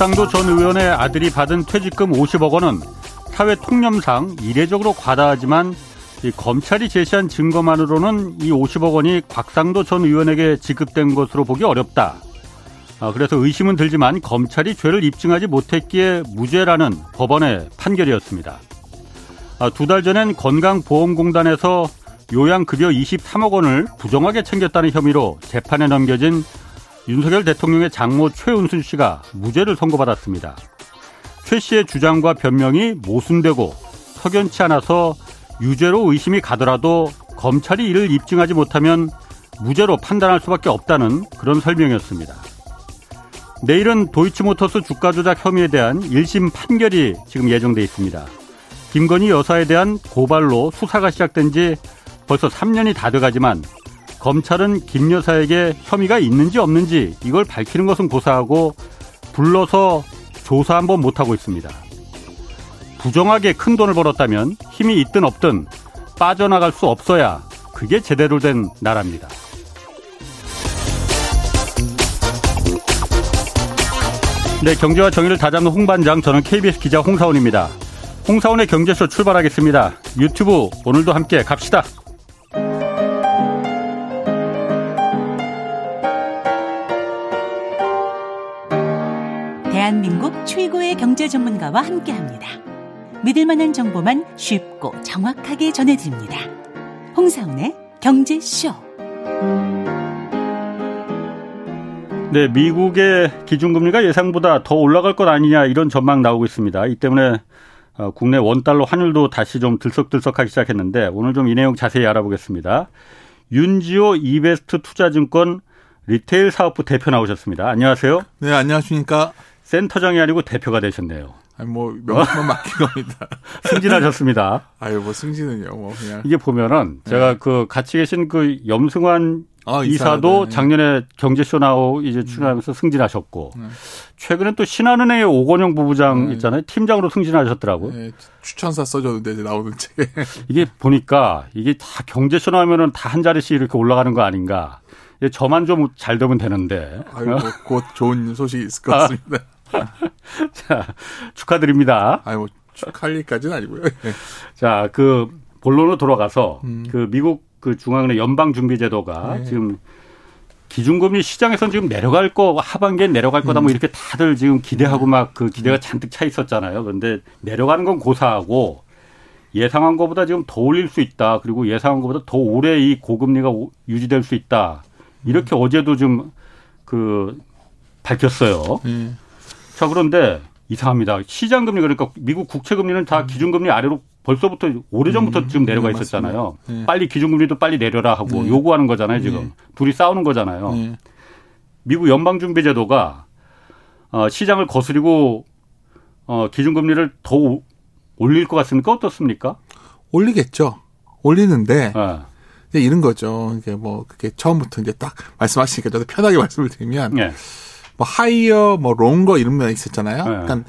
곽상도 전 의원의 아들이 받은 퇴직금 50억 원은 사회 통념상 이례적으로 과다하지만 검찰이 제시한 증거만으로는 이 50억 원이 곽상도 전 의원에게 지급된 것으로 보기 어렵다. 아, 그래서 의심은 들지만 검찰이 죄를 입증하지 못했기에 무죄라는 법원의 판결이었습니다. 아, 두달 전엔 건강보험공단에서 요양급여 23억 원을 부정하게 챙겼다는 혐의로 재판에 넘겨진 윤석열 대통령의 장모 최은순 씨가 무죄를 선고받았습니다. 최 씨의 주장과 변명이 모순되고 석연치 않아서 유죄로 의심이 가더라도 검찰이 이를 입증하지 못하면 무죄로 판단할 수밖에 없다는 그런 설명이었습니다. 내일은 도이치모터스 주가 조작 혐의에 대한 1심 판결이 지금 예정돼 있습니다. 김건희 여사에 대한 고발로 수사가 시작된 지 벌써 3년이 다 돼가지만 검찰은 김 여사에게 혐의가 있는지 없는지 이걸 밝히는 것은 고사하고 불러서 조사 한번 못하고 있습니다. 부정하게 큰 돈을 벌었다면 힘이 있든 없든 빠져나갈 수 없어야 그게 제대로 된 나라입니다. 네, 경제와 정의를 다잡는 홍반장, 저는 KBS 기자 홍사원입니다. 홍사원의 경제쇼 출발하겠습니다. 유튜브 오늘도 함께 갑시다. 최고의 경제 전문가와 함께 합니다. 믿을 만한 정보만 쉽고 정확하게 전해드립니다. 홍사원의 경제쇼. 네, 미국의 기준금리가 예상보다 더 올라갈 것 아니냐 이런 전망 나오고 있습니다. 이 때문에 어, 국내 원달러 환율도 다시 좀 들썩들썩하기 시작했는데 오늘 좀 이 내용 자세히 알아보겠습니다. 윤지호 이베스트 투자증권 리테일 사업부 대표 나오셨습니다. 안녕하세요. 네, 안녕하십니까. 센터장이 아니고 대표가 되셨네요. 아니, 뭐, 명칭만 맡긴 겁니다. 승진하셨습니다. 아유, 뭐, 승진은요, 뭐, 그냥. 이게 보면은 제가 네. 그 같이 계신 그 염승환 아, 이사도 네. 작년에 경제쇼 나오 이제 출연하면서 음. 승진하셨고 네. 최근에 또 신한은행의 오건영 부부장 네. 있잖아요 팀장으로 승진하셨더라고요. 네. 추천사 써줬는데 이제 나오는 책에 이게 보니까 이게 다 경제쇼 나오면은 다 한 자리씩 이렇게 올라가는 거 아닌가. 저만 좀 잘 되면 되는데. 아유, 곧 좋은 소식이 있을 것 같습니다. 자 축하드립니다. 아유, 뭐 축하할 일까지는 아니고요. 자, 그 본론으로 돌아가서 음. 그 미국 그 중앙은행 연방준비제도가 네. 지금 기준금리 시장에서는 지금 내려갈 거 하반기에 내려갈 거다 뭐 음. 뭐 이렇게 다들 지금 기대하고 음. 막그 기대가 음. 잔뜩 차 있었잖아요. 그런데 내려가는 건 고사하고 예상한 것보다 지금 더 올릴 수 있다. 그리고 예상한 것보다 더 오래 이 고금리가 유지될 수 있다. 이렇게 음. 어제도 좀 그 밝혔어요. 음. 자 그런데 이상합니다. 시장 금리 그러니까 미국 국채 금리는 다 기준 금리 아래로 벌써부터 오래전부터 음, 지금 내려가 네, 있었잖아요. 네. 빨리 기준 금리도 빨리 내려라 하고 네. 요구하는 거잖아요, 지금. 네. 둘이 싸우는 거잖아요. 네. 미국 연방 준비 제도가 어, 시장을 거스리고 어, 기준 금리를 더 올릴 것 같습니까? 어떻습니까? 올리겠죠. 올리는데 이제 이런 거죠. 이게 뭐 그게 처음부터 이제 딱 말씀하시니까 저도 편하게 말씀을 드리면 뭐 하이어 뭐 롱거 이런 면 있었잖아요. 그러니까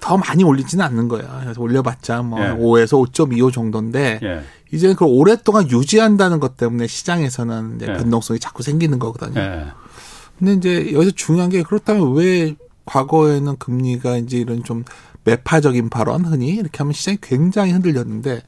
더 많이 올리지는 않는 거예요. 그래서 올려봤자 뭐 예. 5에서 5.25 정도인데 예. 이제 그걸 오랫동안 유지한다는 것 때문에 시장에서는 이제 예. 변동성이 자꾸 생기는 거거든요. 예. 근데 이제 여기서 중요한 게 그렇다면 왜 과거에는 금리가 이제 이런 좀 매파적인 발언 흔히 이렇게 하면 시장이 굉장히 흔들렸는데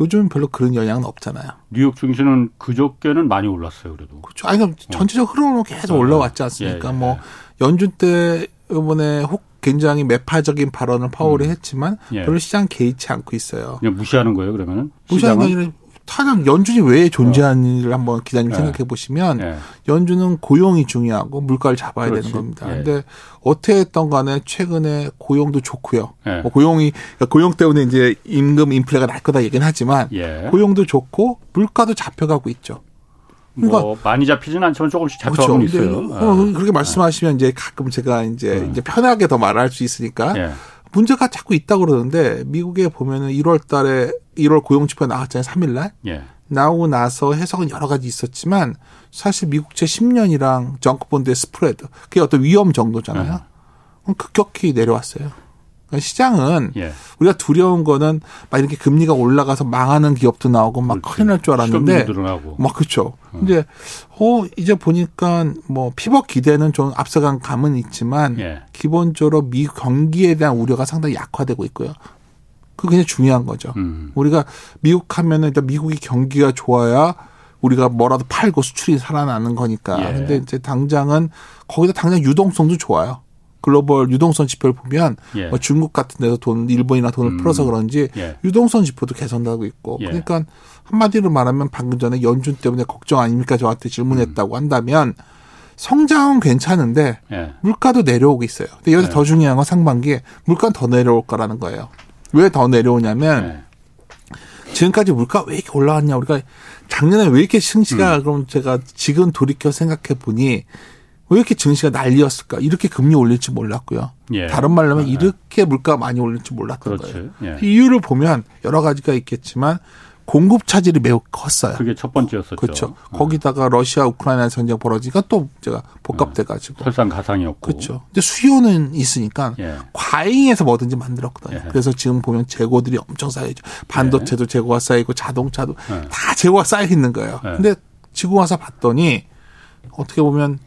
요즘은 별로 그런 영향은 없잖아요. 뉴욕 증시는 그저께는 많이 올랐어요, 그래도. 그렇죠. 아니, 그럼 전체적 흐름으로 계속 올라왔지 않습니까? 예, 예. 뭐 연준 때 이번에 혹 굉장히 매파적인 발언을 파월이 음. 했지만 예. 별로 시장 개의치 않고 있어요. 그냥 무시하는 거예요, 그러면은? 무시하는 게 아니라 타당 연준이 왜 존재하는지를 어. 한번 기자님 예. 생각해 보시면 예. 연준은 고용이 중요하고 물가를 잡아야 그렇지. 되는 겁니다. 예. 근데 어떻게 했던 간에 최근에 고용도 좋고요. 예. 뭐 고용이 그러니까 고용 때문에 이제 임금 인플레가 날 거다 얘기는 하지만 예. 고용도 좋고 물가도 잡혀가고 있죠. 그러니까 뭐 많이 잡히지는 않지만 조금씩 잡혀가고 그렇죠. 있어요. 어, 그렇게 말씀하시면 이제 가끔 제가 이제 네. 이제 편하게 더 말할 수 있으니까 네. 문제가 자꾸 있다 그러는데 미국에 보면은 1월 달에 1월 고용 지표 나왔잖아요. 3일 날. 네. 나오고 나서 해석은 여러 가지 있었지만 사실 미국채 10년이랑 정크본드의 스프레드 그게 어떤 위험 정도잖아요. 급격히 내려왔어요. 그러니까 시장은 예. 우리가 두려운 거는 막 이렇게 금리가 올라가서 망하는 기업도 나오고 막 큰일 날 줄 알았는데 막 그렇죠. 어. 이제 어 이제 보니까 뭐 피벗 기대는 좀 앞서간 감은 있지만 예. 기본적으로 미 경기에 대한 우려가 상당히 약화되고 있고요. 그게 굉장히 중요한 거죠. 음. 우리가 미국 하면은 일단 미국이 경기가 좋아야 우리가 뭐라도 팔고 수출이 살아나는 거니까. 예. 근데 이제 당장은 거기다 당장 유동성도 좋아요. 글로벌 유동성 지표를 보면 예. 뭐 중국 같은 데서 돈 일본이나 돈을 음. 풀어서 그런지 예. 유동성 지표도 개선하고 있고 예. 그러니까 한마디로 말하면 방금 전에 연준 때문에 걱정 아닙니까 저한테 질문했다고 음. 한다면 성장은 괜찮은데 예. 물가도 내려오고 있어요. 근데 여기서 예. 더 중요한 건 상반기에 물가는 더 내려올 거라는 거예요. 왜 더 내려오냐면 예. 지금까지 물가 왜 이렇게 올라왔냐 우리가 작년에 왜 이렇게 승시가 음. 그럼 제가 지금 돌이켜 생각해 보니 왜 이렇게 증시가 난리였을까? 이렇게 금리 올릴지 몰랐고요. 예. 다른 말로 하면 예. 이렇게 물가 많이 올릴지 몰랐던 그렇지. 거예요. 예. 이유를 보면 여러 가지가 있겠지만 공급 차질이 매우 컸어요. 그게 첫 번째였었죠. 그렇죠. 어. 거기다가 러시아 우크라이나 전쟁 벌어지니까 또 제가 복합돼 가지고. 설상 가상이었고. 그렇죠. 근데 수요는 있으니까 예. 과잉해서 뭐든지 만들었거든요. 예. 그래서 지금 보면 재고들이 엄청 쌓여있죠. 반도체도 예. 재고가 쌓이고 자동차도 다 재고가 쌓여 있는 거예요. 근데 지금 와서 봤더니 어떻게 보면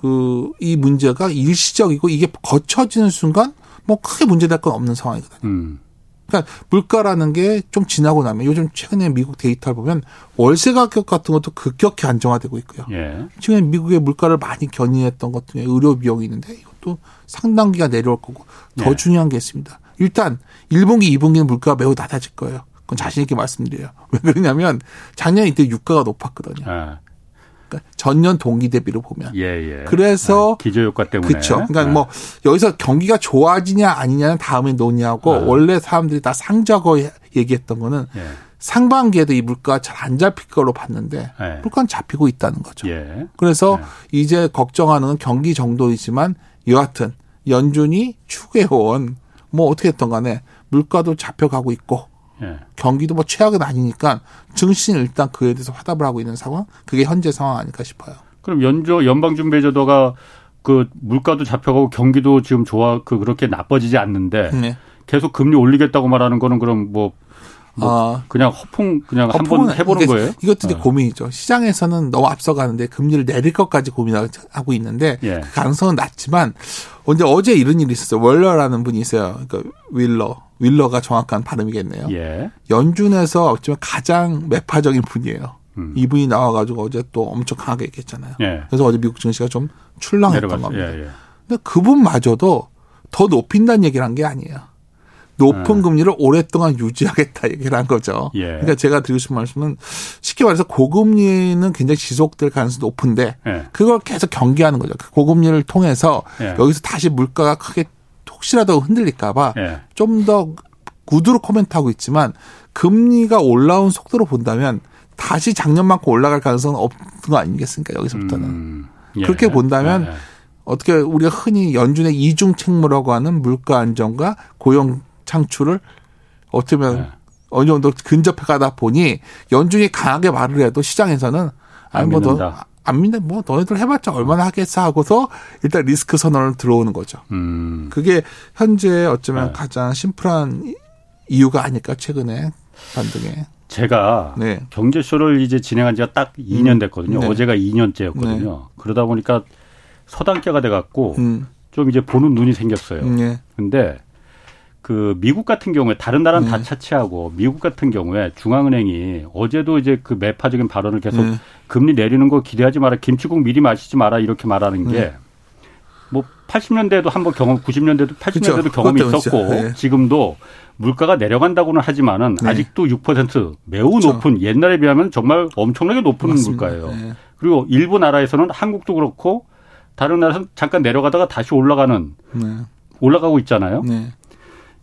그 이 문제가 일시적이고 이게 거쳐지는 순간 뭐 크게 문제될 건 없는 상황이거든요. 음. 그러니까 물가라는 게 좀 지나고 나면 요즘 최근에 미국 데이터를 보면 월세 가격 같은 것도 급격히 안정화되고 있고요. 예. 지금 미국의 물가를 많이 견인했던 것 중에 의료 비용이 있는데 이것도 상당기가 내려올 거고 더 예. 중요한 게 있습니다. 일단 1분기, 2분기는 물가가 매우 낮아질 거예요. 그건 자신 있게 말씀드려요. 왜 그러냐면 작년 이때 유가가 높았거든요. 예. 그러니까 전년 동기 대비로 보면. 예, 예. 그래서 아, 기저 효과 때문에. 그렇죠. 그러니까 네. 뭐 여기서 경기가 좋아지냐 아니냐는 다음에 논의하고 네. 원래 사람들이 다 상저거 얘기했던 거는 예. 상반기에도 이 물가 잘 안 잡힐 걸로 봤는데 예. 물가는 잡히고 있다는 거죠. 예. 그래서 예. 이제 걱정하는 건 경기 정도이지만 여하튼 연준이 추계해온 뭐 어떻게 했던 간에 물가도 잡혀가고 있고 예. 경기도 뭐 최악은 아니니까 증시는 일단 그에 대해서 화답을 하고 있는 상황. 그게 현재 상황 아닐까 싶어요. 그럼 연조 연방준비제도가 그 물가도 잡혀가고 경기도 지금 좋아 그 그렇게 나빠지지 않는데 네. 계속 금리 올리겠다고 말하는 거는 그럼 뭐, 뭐 아, 그냥 허풍 그냥 한번 해보는 거예요? 이것도 네. 고민이죠. 시장에서는 너무 앞서가는데 금리를 내릴 것까지 고민하고 있는데 예. 그 가능성은 낮지만 언제 어제 이런 일이 있었어요. 월러라는 분이 있어요. 그러니까 윌러 윌러가 정확한 발음이겠네요. 예. 연준에서 어쩌면 가장 매파적인 분이에요. 음. 이분이 나와가지고 어제 또 엄청 강하게 얘기했잖아요. 예. 그래서 어제 미국 증시가 좀 출렁했던 내려갔어. 겁니다. 예, 예. 근데 그분마저도 더 높인다는 얘기를 한 게 아니에요. 높은 예. 금리를 오랫동안 유지하겠다 얘기를 한 거죠. 예. 그러니까 제가 드리고 싶은 말씀은 쉽게 말해서 고금리는 굉장히 지속될 가능성이 높은데 예. 그걸 계속 경계하는 거죠. 그 고금리를 통해서 예. 여기서 다시 물가가 크게 혹시라도 흔들릴까봐 예. 좀더 구두로 코멘트하고 있지만 금리가 올라온 속도로 본다면 다시 작년만큼 올라갈 가능성은 없는 거 아니겠습니까 여기서부터는 음, 예. 그렇게 본다면 예. 어떻게 우리가 흔히 연준의 이중 책무라고 하는 물가 안정과 고용 창출을 어떻게 보면 예. 어느 정도 근접해 가다 보니 연준이 강하게 말을 해도 시장에서는 아니 뭐 너 안 믿는 뭐 너희들 해봤자 얼마나 하겠어 하고서 일단 리스크 선언을 들어오는 거죠. 음. 그게 현재 어쩌면 네. 가장 심플한 이유가 아닐까 최근에 반등에. 제가 네. 경제쇼를 이제 진행한 지가 딱 2년 음. 됐거든요. 네. 어제가 2년째였거든요. 네. 그러다 보니까 서당계가 돼 갖고 음. 좀 이제 보는 눈이 생겼어요. 네. 근데 그 미국 같은 경우에 다른 나라는 네. 다 차치하고 미국 같은 경우에 중앙은행이 어제도 이제 그 매파적인 발언을 계속 네. 금리 내리는 거 기대하지 마라 김치국 미리 마시지 마라 이렇게 말하는 게 네. 뭐 80년대에도 한번 경험 90년대도 80년대도 그렇죠. 경험이 있었고 네. 지금도 물가가 내려간다고는 하지만은 네. 아직도 6% 매우 그렇죠. 높은 옛날에 비하면 정말 엄청나게 높은 맞습니다. 물가예요. 네. 그리고 일부 나라에서는 한국도 그렇고 다른 나라에서는 잠깐 내려가다가 다시 올라가는 올라가고 있잖아요.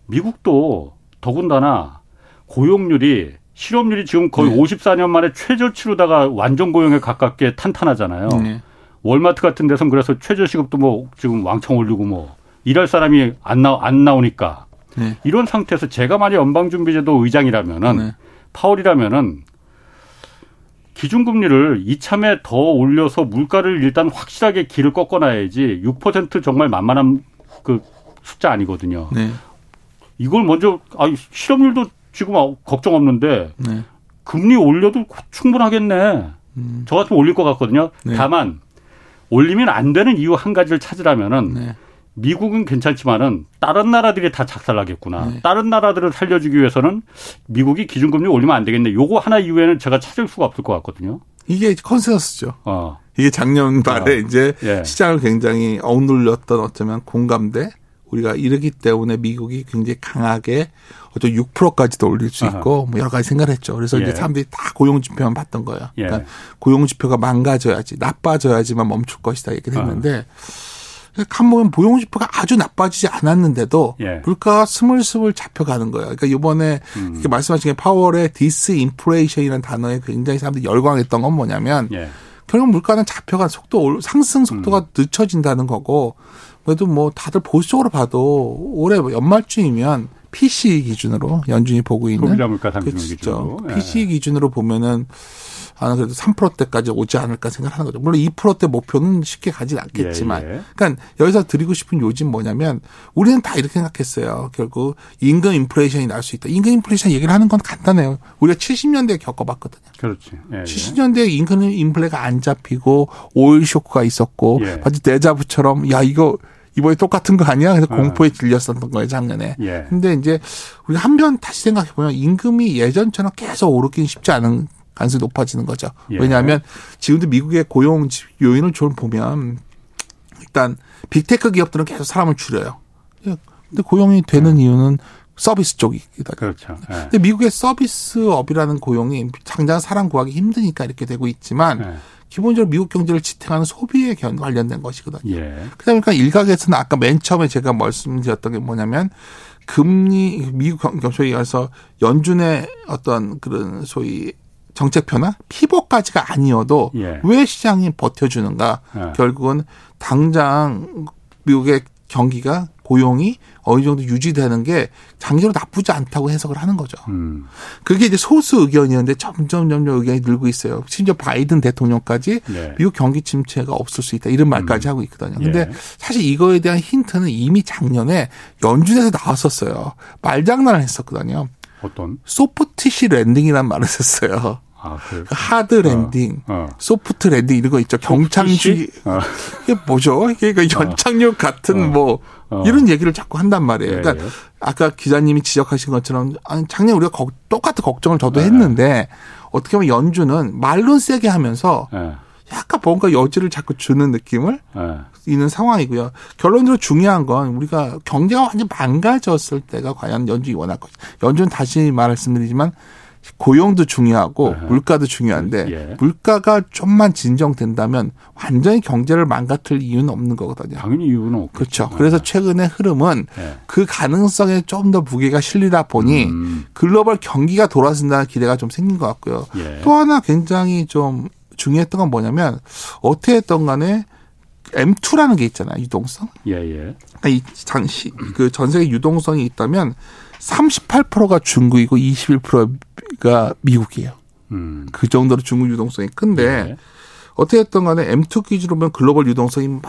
미국도 더군다나 고용률이 실업률이 지금 거의 네. 54년 만에 최저치로다가 완전 고용에 가깝게 탄탄하잖아요. 네. 월마트 같은 데선 그래서 최저시급도 뭐 지금 왕창 올리고 뭐 일할 사람이 안, 나, 안 나오니까 네. 이런 상태에서 제가 만약 연방준비제도 의장이라면은 네. 파월이라면은 기준금리를 이참에 더 올려서 물가를 일단 확실하게 길을 꺾어놔야지 6% 정말 만만한 그 숫자 아니거든요. 네. 이걸 먼저 아 실업률도 지금 걱정 없는데 네. 금리 올려도 충분하겠네. 음. 저 같으면 올릴 것 같거든요. 네. 다만 올리면 안 되는 이유 한 가지를 찾으라면은 네. 미국은 괜찮지만은 다른 나라들이 다 작살나겠구나. 네. 다른 나라들을 살려주기 위해서는 미국이 기준금리 올리면 안 되겠네. 요거 하나 이외에는 제가 찾을 수가 없을 것 같거든요. 이게 consensus죠. 어. 이게 작년 말에 어. 이제 예. 시장을 굉장히 억눌렸던 어쩌면 공감대. 우리가 이러기 때문에 미국이 굉장히 강하게 어떤 6%까지도 올릴 수 있고 아하. 뭐 여러 가지 생각을 했죠. 그래서 예. 이제 사람들이 다 고용 지표만 봤던 거예요. 예. 그러니까 고용 지표가 망가져야지 나빠져야지만 멈출 것이다 이렇게 됐는데 어. 한 보면 고용 지표가 아주 나빠지지 않았는데도 예. 물가가 스물스물 잡혀가는 거예요. 그러니까 이번에 음. 이렇게 말씀하신 게 파월의 디스인플레이션이라는 단어에 굉장히 사람들이 열광했던 건 뭐냐면 예. 결국 물가는 잡혀간 속도 상승 속도가 음. 늦춰진다는 거고 그래도 뭐 다들 보수적으로 봐도 올해 연말쯤이면 PCE 기준으로 연준이 보고 있는 소비자 물가 상승 기준으로 PCE 예. 기준으로 보면은 아, 그래도 3%대까지 오지 않을까 생각하는 거죠. 물론 2%대 목표는 쉽게 가진 않겠지만. 예, 예. 그러니까 여기서 드리고 싶은 요즘 뭐냐면 우리는 다 이렇게 생각했어요. 결국 임금 인플레이션이 날 수 있다. 임금 인플레이션 얘기를 하는 건 간단해요. 우리가 70년대에 겪어봤거든요. 그렇지. 예, 70년대에 예. 임금 인플레가 안 잡히고 오일 쇼크가 있었고 예. 마치 데자부처럼 야 이거 이번에 똑같은 거 아니야? 그래서 어. 공포에 질렸었던 거예요, 작년에. 예. 근데 이제 우리 한편 다시 생각해 보면 임금이 예전처럼 계속 오르긴 쉽지 않은 가능성이 높아지는 거죠. 예. 왜냐하면 지금도 미국의 고용 요인을 좀 보면 일단 빅테크 기업들은 계속 사람을 줄여요. 근데 고용이 되는 음. 이유는 서비스 쪽이다. 그렇죠. 네. 근데 미국의 서비스업이라는 고용이 당장 사람 구하기 힘드니까 이렇게 되고 있지만 네. 기본적으로 미국 경제를 지탱하는 소비에 관련된 것이거든요. 예. 그러다 보니까 일각에서는 아까 맨 처음에 제가 말씀드렸던 게 뭐냐면 금리 미국 경소에 의해서 연준의 어떤 그런 소위 정책 변화 피복까지가 아니어도 예. 왜 시장이 버텨주는가? 예. 결국은 당장 미국의 경기가 고용이 어느 정도 유지되는 게 장기로 나쁘지 않다고 해석을 하는 거죠. 음. 그게 이제 소수 의견이었는데 점점 점점 의견이 늘고 있어요. 심지어 바이든 대통령까지 네. 미국 경기 침체가 없을 수 있다 이런 말까지 음. 하고 있거든요. 근데 예. 사실 이거에 대한 힌트는 이미 작년에 연준에서 나왔었어요. 말장난을 했었거든요. 어떤? softish landing이라는 말을 썼어요. 아, 그 hard landing, 어, 어. soft landing 이런 거 있죠. 경착륙 어. 이게 뭐죠? 이게 그 연착륙 같은 어. 뭐 어. 이런 얘기를 자꾸 한단 말이에요. 예, 그러니까 예. 아까 기자님이 지적하신 것처럼 아니, 작년 우리가 거, 똑같은 걱정을 저도 예. 했는데 어떻게 보면 연준은 말론 세게 하면서 예. 약간 뭔가 여지를 자꾸 주는 느낌을 예. 있는 상황이고요. 결론적으로 중요한 건 우리가 경제가 완전 망가졌을 때가 과연 연준이 원할 것이. 연준 다시 말씀드리지만 고용도 중요하고 네. 물가도 중요한데 예. 물가가 좀만 진정된다면 완전히 경제를 망가뜨릴 이유는 없는 거거든요. 당연히 이유는 없죠. 그렇죠. 그래서 최근의 흐름은 예. 그 가능성에 좀 더 무게가 실리다 보니 음. 글로벌 경기가 돌아선다는 기대가 좀 생긴 것 같고요. 예. 또 하나 굉장히 좀 중요했던 건 뭐냐면 어떻게 했던 간에 M2라는 게 있잖아요. 유동성. 예, 예. 그러니까 이 당시 그 전 세계 유동성이 있다면 38%가 중국이고 21%가 미국이에요. 음. 그 정도로 중국 유동성이 큰데 네. 어떻게 했던 간에 M2 기준으로 보면 글로벌 유동성이 막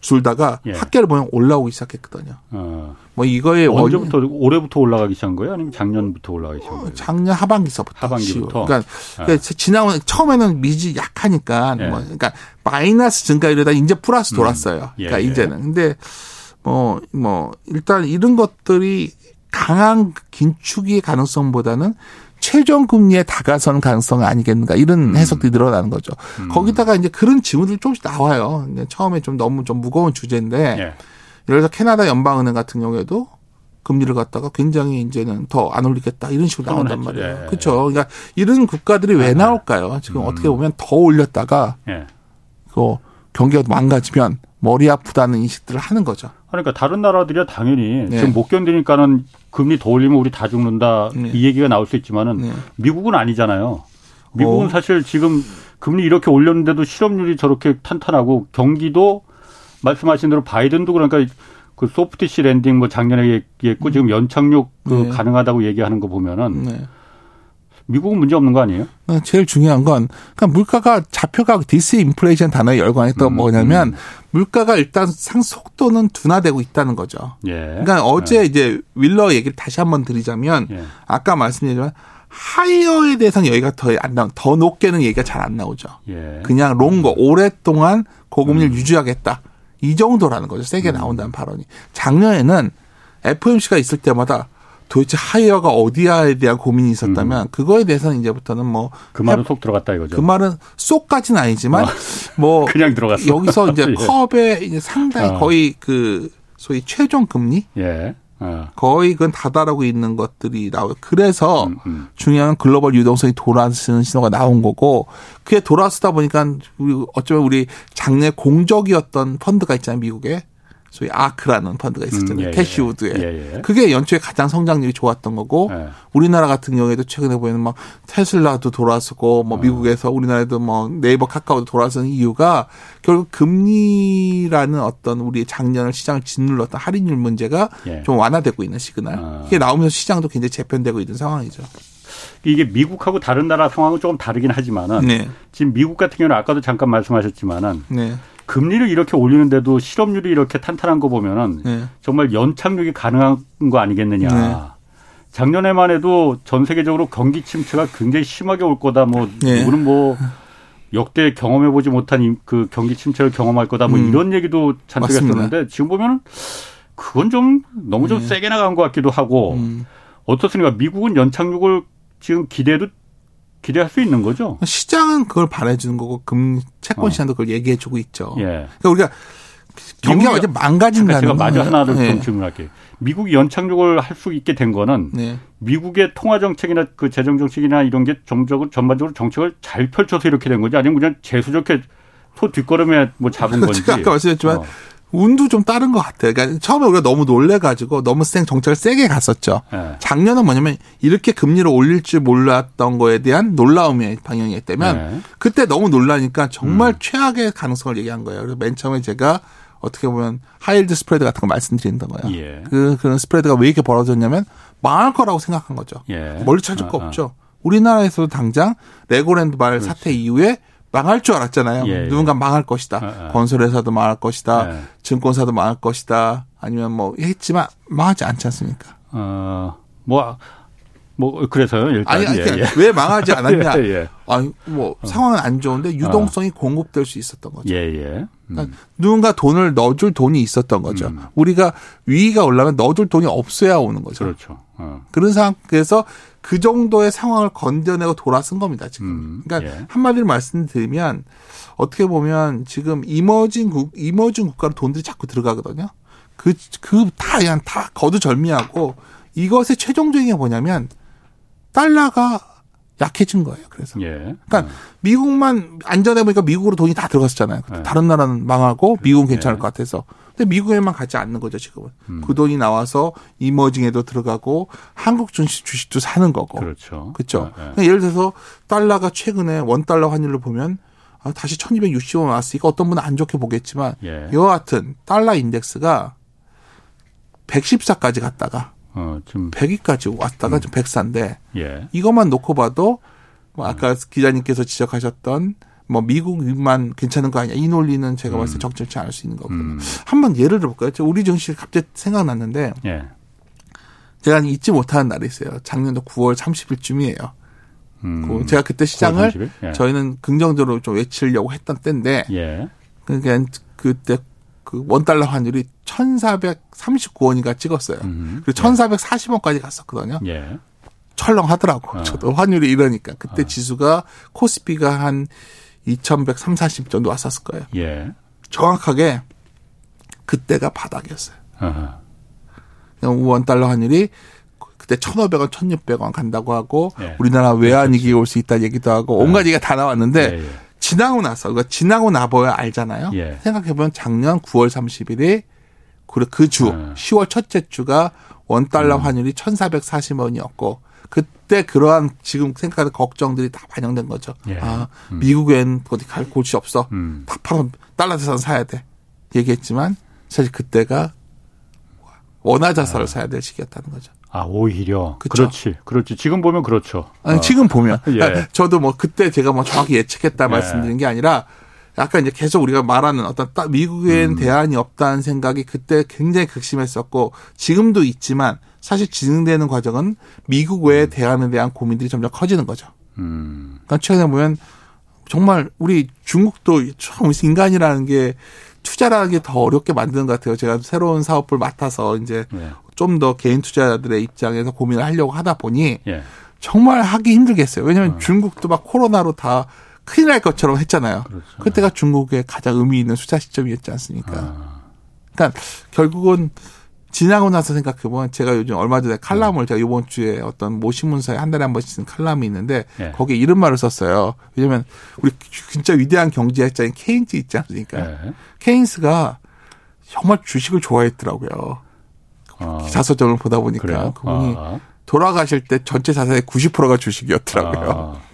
줄다가 예. 학계를 보면 올라오기 시작했거든요. 어. 뭐 이거에 언제부터 원... 올해부터 올라가기 시작한 거예요? 아니면 작년부터 올라가기 시작한 거예요? 작년 하반기서부터. 하반기부터. 그러니까, 예. 그러니까 지난 처음에는 미지 약하니까 예. 뭐 그러니까 마이너스 증가 이러다 이제 플러스 음. 돌았어요. 음. 그러니까 이제는 근데 뭐뭐 뭐 일단 이런 것들이 강한 긴축의 가능성보다는 최종 금리에 다가선 가능성 아니겠는가 이런 음. 해석들이 늘어나는 거죠. 음. 거기다가 이제 그런 질문들이 조금씩 나와요. 처음에 좀 너무 좀 무거운 주제인데 예. 예를 들어서 캐나다 연방은행 같은 경우에도 금리를 갖다가 굉장히 이제는 더 안 올리겠다 이런 식으로 나온단 말이에요. 예. 그렇죠. 그러니까 이런 국가들이 왜 아, 네. 나올까요? 지금 음. 어떻게 보면 더 올렸다가 예. 그 경기가 망가지면 머리 아프다는 인식들을 하는 거죠. 그러니까 다른 나라들이야 당연히 네. 지금 못 견디니까는 금리 더 올리면 우리 다 죽는다 네. 이 얘기가 나올 수 있지만은 네. 미국은 아니잖아요. 미국은 어. 사실 지금 금리 이렇게 올렸는데도 실업률이 저렇게 탄탄하고 경기도 말씀하신 대로 바이든도 그러니까 그 softish landing 뭐 작년에 얘기했고 음. 지금 연착륙 그 네. 가능하다고 얘기하는 거 보면은 네. 미국은 문제 없는 거 아니에요? 어, 제일 중요한 건 그러니까 물가가 지표가 디스인플레이션 단어에 열광했던 음, 뭐냐면 음. 물가가 일단 상 속도는 둔화되고 있다는 거죠. 예. 그러니까 어제 예. 이제 월러 얘기를 다시 한번 드리자면 예. 아까 말씀드렸지만 하이어에 대해서는 얘기가 더 안 나, 더 높게는 얘기가 잘 안 나오죠. 예. 그냥 longer 오랫동안 고금리를 음. 유지하겠다 이 정도라는 거죠. 세게 음. 나온다는 발언이 작년에는 FOMC가 있을 때마다 도대체 하이어가 어디야에 대한 고민이 있었다면 음. 그거에 대해서는 이제부터는 뭐 그 말은 속 들어갔다 이거죠. 그 말은 쏙까지는 아니지만 어. 뭐 그냥 들어갔어. 여기서 이제 예. 컵에 이제 상당히 어. 거의 그 소위 최종 금리 예. 어. 거의 그건 다다르고 있는 것들이 나오고 그래서 음, 음. 중요한 글로벌 유동성이 돌아서는 신호가 나온 거고 그게 돌아서다 보니까 우리 어쩌면 우리 장래 공적이었던 펀드가 있잖아요 미국에 소위 아크라는 펀드가 있었잖아요. 음, 예, 캐시우드에. 예, 예. 그게 연초에 가장 성장률이 좋았던 거고 예. 우리나라 같은 경우에도 최근에 보면 막 테슬라도 돌아서고 뭐 어. 미국에서 우리나라에도 뭐 네이버 카카오도 돌아서는 이유가 결국 금리라는 어떤 우리 작년을 시장을 짓눌렀던 할인율 문제가 예. 좀 완화되고 있는 시그널. 어. 이게 나오면서 시장도 굉장히 재편되고 있는 상황이죠. 이게 미국하고 다른 나라 상황은 조금 다르긴 하지만은 네. 지금 미국 같은 경우는 아까도 잠깐 말씀하셨지만은 네. 금리를 이렇게 올리는데도 실업률이 이렇게 탄탄한 거 보면은 네. 정말 연착륙이 가능한 거 아니겠느냐. 네. 작년에만 해도 전 세계적으로 경기 침체가 굉장히 심하게 올 거다. 뭐 네. 누구는 뭐 역대 경험해 보지 못한 그 경기 침체를 경험할 거다. 뭐 음. 이런 얘기도 잔뜩 했었는데 지금 보면은 그건 좀 너무 좀 네. 세게 나간 것 같기도 하고 음. 어떻습니까? 미국은 연착륙을 지금 기대도 기대할 수 있는 거죠. 시장은 그걸 바라주는 거고 금 채권 어. 시장도 그걸 얘기해주고 있죠. 예. 그러니까 우리가 경기가 완전 망가진다는 제가 마저 하나를 네. 좀 질문할게요. 미국이 연착륙을 할 수 있게 된 거는 네. 미국의 통화 정책이나 그 재정 정책이나 이런 게 전적으로 전반적으로 정책을 잘 펼쳐서 이렇게 된 건지 아니면 그냥 재수 좋게 소 뒷걸음에 뭐 잡은 건지. 아까 말씀드렸지만 어. 운도 좀 다른 것 같아요. 그러니까 처음에 우리가 너무 놀래가지고 너무 생 정책을 세게 갔었죠. 네. 작년은 뭐냐면 이렇게 금리를 올릴 줄 몰랐던 거에 대한 놀라움의 때문에 네. 그때 너무 놀라니까 정말 음. 최악의 가능성을 얘기한 거예요. 그래서 맨 처음에 제가 어떻게 보면 high yield spread 같은 거 말씀드렸던 거예요. 예. 그 그런 spread가 왜 이렇게 벌어졌냐면 망할 거라고 생각한 거죠. 예. 멀리 찾을 아, 거 없죠. 우리나라에서도 당장 레고랜드 발 사태 이후에 망할 줄 알았잖아요. 예, 예. 누군가 망할 것이다. 아, 아. 건설회사도 망할 것이다. 예. 증권사도 망할 것이다. 아니면 뭐 했지만 망하지 않지 않습니까? 어, 뭐, 뭐 그래서요 일단 아니, 아니 예, 예. 왜 망하지 않았냐? 예, 아니 뭐 어. 상황은 안 좋은데 유동성이 어. 공급될 수 있었던 거죠. 예, 예. 음. 그러니까 누군가 돈을 넣어줄 돈이 있었던 거죠. 음. 우리가 위기가 올라면 넣어줄 돈이 없어야 오는 거죠. 그렇죠. 어. 그런 상황에서 그 정도의 상황을 건져내고 돌아선 겁니다, 지금. 음, 그러니까 예. 한마디로 말씀드리면 어떻게 보면 지금 이머징 국, 이머징 국가로 돈들이 자꾸 들어가거든요. 그, 그, 다, 그냥 다 거두절미하고 이것의 최종적인 게 뭐냐면 달러가 약해진 거예요. 그래서. 예. 그러니까 음. 미국만 안전해 보니까 미국으로 돈이 다 들어갔었잖아요. 예. 다른 나라는 망하고 미국은 괜찮을 예. 것 같아서. 근데 미국에만 가지 않는 거죠, 지금은. 음. 그 돈이 나와서 이머징에도 들어가고 한국 주식, 주식도 사는 거고. 그렇죠. 그렇죠. 예. 예를 들어서 달러가 최근에 원 달러 환율을 보면 아, 다시 1260원 왔으니까 어떤 분은 안 좋게 보겠지만 예. 여하튼 달러 인덱스가 114까지 갔다가 어, 좀 100위까지 왔다가 음. 좀 104인데 예. 이것만 놓고 봐도 뭐 아까 음. 기자님께서 지적하셨던 뭐 미국만 괜찮은 거 아니야 이 논리는 제가 음. 봤을 때 적절치 않을 수 있는 거거든요. 음. 한번 예를 들어볼까요? 우리 정시 갑자기 생각났는데 예. 제가 잊지 못하는 날이 있어요. 작년도 9월 30일쯤이에요. 음. 그 제가 그때 시장을 예. 저희는 긍정적으로 좀 외치려고 했던 때인데 예. 그러니까 그때 그 원달러 환율이 1,439원인가 찍었어요. 음. 그리고 1,440원까지 갔었거든요. 예. 철렁하더라고. 어. 저도 환율이 이러니까. 그때 어. 지수가 코스피가 한 2,130, 40 정도 왔었을 거예요. 예. 정확하게 그때가 바닥이었어요. 원달러 환율이 그때 1,500원, 1,600원 간다고 하고 예. 우리나라 외환위기 올 수 있다는 얘기도 하고 온갖 얘기가 다 나왔는데 예, 예. 지나고 나서 그러니까 지나고 나봐야 알잖아요. 예. 생각해보면 작년 9월 30일에 그 주, 네. 10월 첫째 주가 원 달러 음. 환율이 1,440원이었고 그때 그러한 지금 생각하는 걱정들이 다 반영된 거죠. 예. 아, 음. 미국엔 어디 갈 곳이 없어. 음. 다 파면 달러 대산 사야 돼. 얘기했지만 사실 그때가 원화 자산을 아. 사야 될 시기였다는 거죠. 아 오히려 그쵸? 그렇지 그렇지 지금 보면 그렇죠. 아니, 어. 지금 보면 예. 저도 뭐 그때 제가 뭐 정확히 예측했다 예. 말씀드린 게 아니라 약간 이제 계속 우리가 말하는 어떤 딱 미국엔 음. 대안이 없다는 생각이 그때 굉장히 극심했었고 지금도 있지만 사실 진행되는 과정은 미국 외의 음. 대안에 대한 고민들이 점점 커지는 거죠. 음. 그러니까 최근에 보면 정말 우리 중국도 참 인간이라는 게 투자라는 게 더 어렵게 만드는 것 같아요. 제가 새로운 사업을 맡아서 이제 네. 좀더 개인 투자자들의 입장에서 고민을 하려고 하다 보니 예. 정말 하기 힘들겠어요. 왜냐하면 어. 중국도 막 코로나로 다 큰일 날 것처럼 했잖아요. 그렇죠. 그때가 중국의 가장 의미 있는 수자 시점이었지 않습니까? 아. 그러니까 결국은 지나고 나서 생각해보면 제가 요즘 얼마 전에 칼럼을 네. 제가 이번 주에 어떤 모 신문사에 한 달에 한 번씩 쓰는 칼럼이 있는데 네. 거기에 이런 말을 썼어요. 왜냐면 우리 진짜 위대한 경제학자인 케인스 있지 않습니까? 네. 케인스가 정말 주식을 좋아했더라고요. 아. 자서전을 보다 보니까 그래요? 그분이 아. 돌아가실 때 전체 자산의 90%가 주식이었더라고요. 아.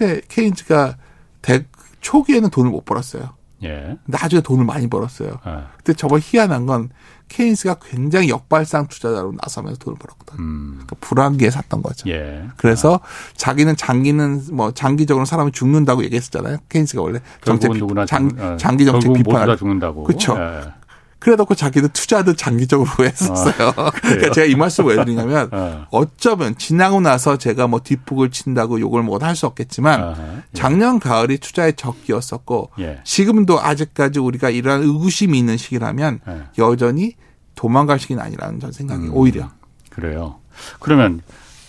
근데 케인즈가 대, 초기에는 돈을 못 벌었어요. 예. 나중에 돈을 많이 벌었어요. 아. 근데 정말 희한한 건 케인스가 굉장히 역발상 투자자로 나서면서 돈을 벌었거든. 음. 그러니까 불안기에 샀던 거죠. 예. 그래서 아. 자기는 장기는 뭐 장기적으로 사람이 죽는다고 얘기했었잖아요. 케인스가 원래 정책 장, 어, 장기 정책 비판을 죽는다고. 그렇죠. 예. 그래놓고 자기도 투자도 장기적으로 했었어요. 아, 그러니까 제가 이 말씀을 왜 드리냐면 어. 어쩌면 지나고 나서 제가 뭐 뒷북을 친다고 욕을 뭐할수 없겠지만 아하, 예. 작년 가을이 투자의 적기였었고 예. 지금도 아직까지 우리가 이러한 의구심이 있는 시기라면 예. 여전히 도망갈 시기는 아니라는 전 생각이 음, 오히려. 그래요. 그러면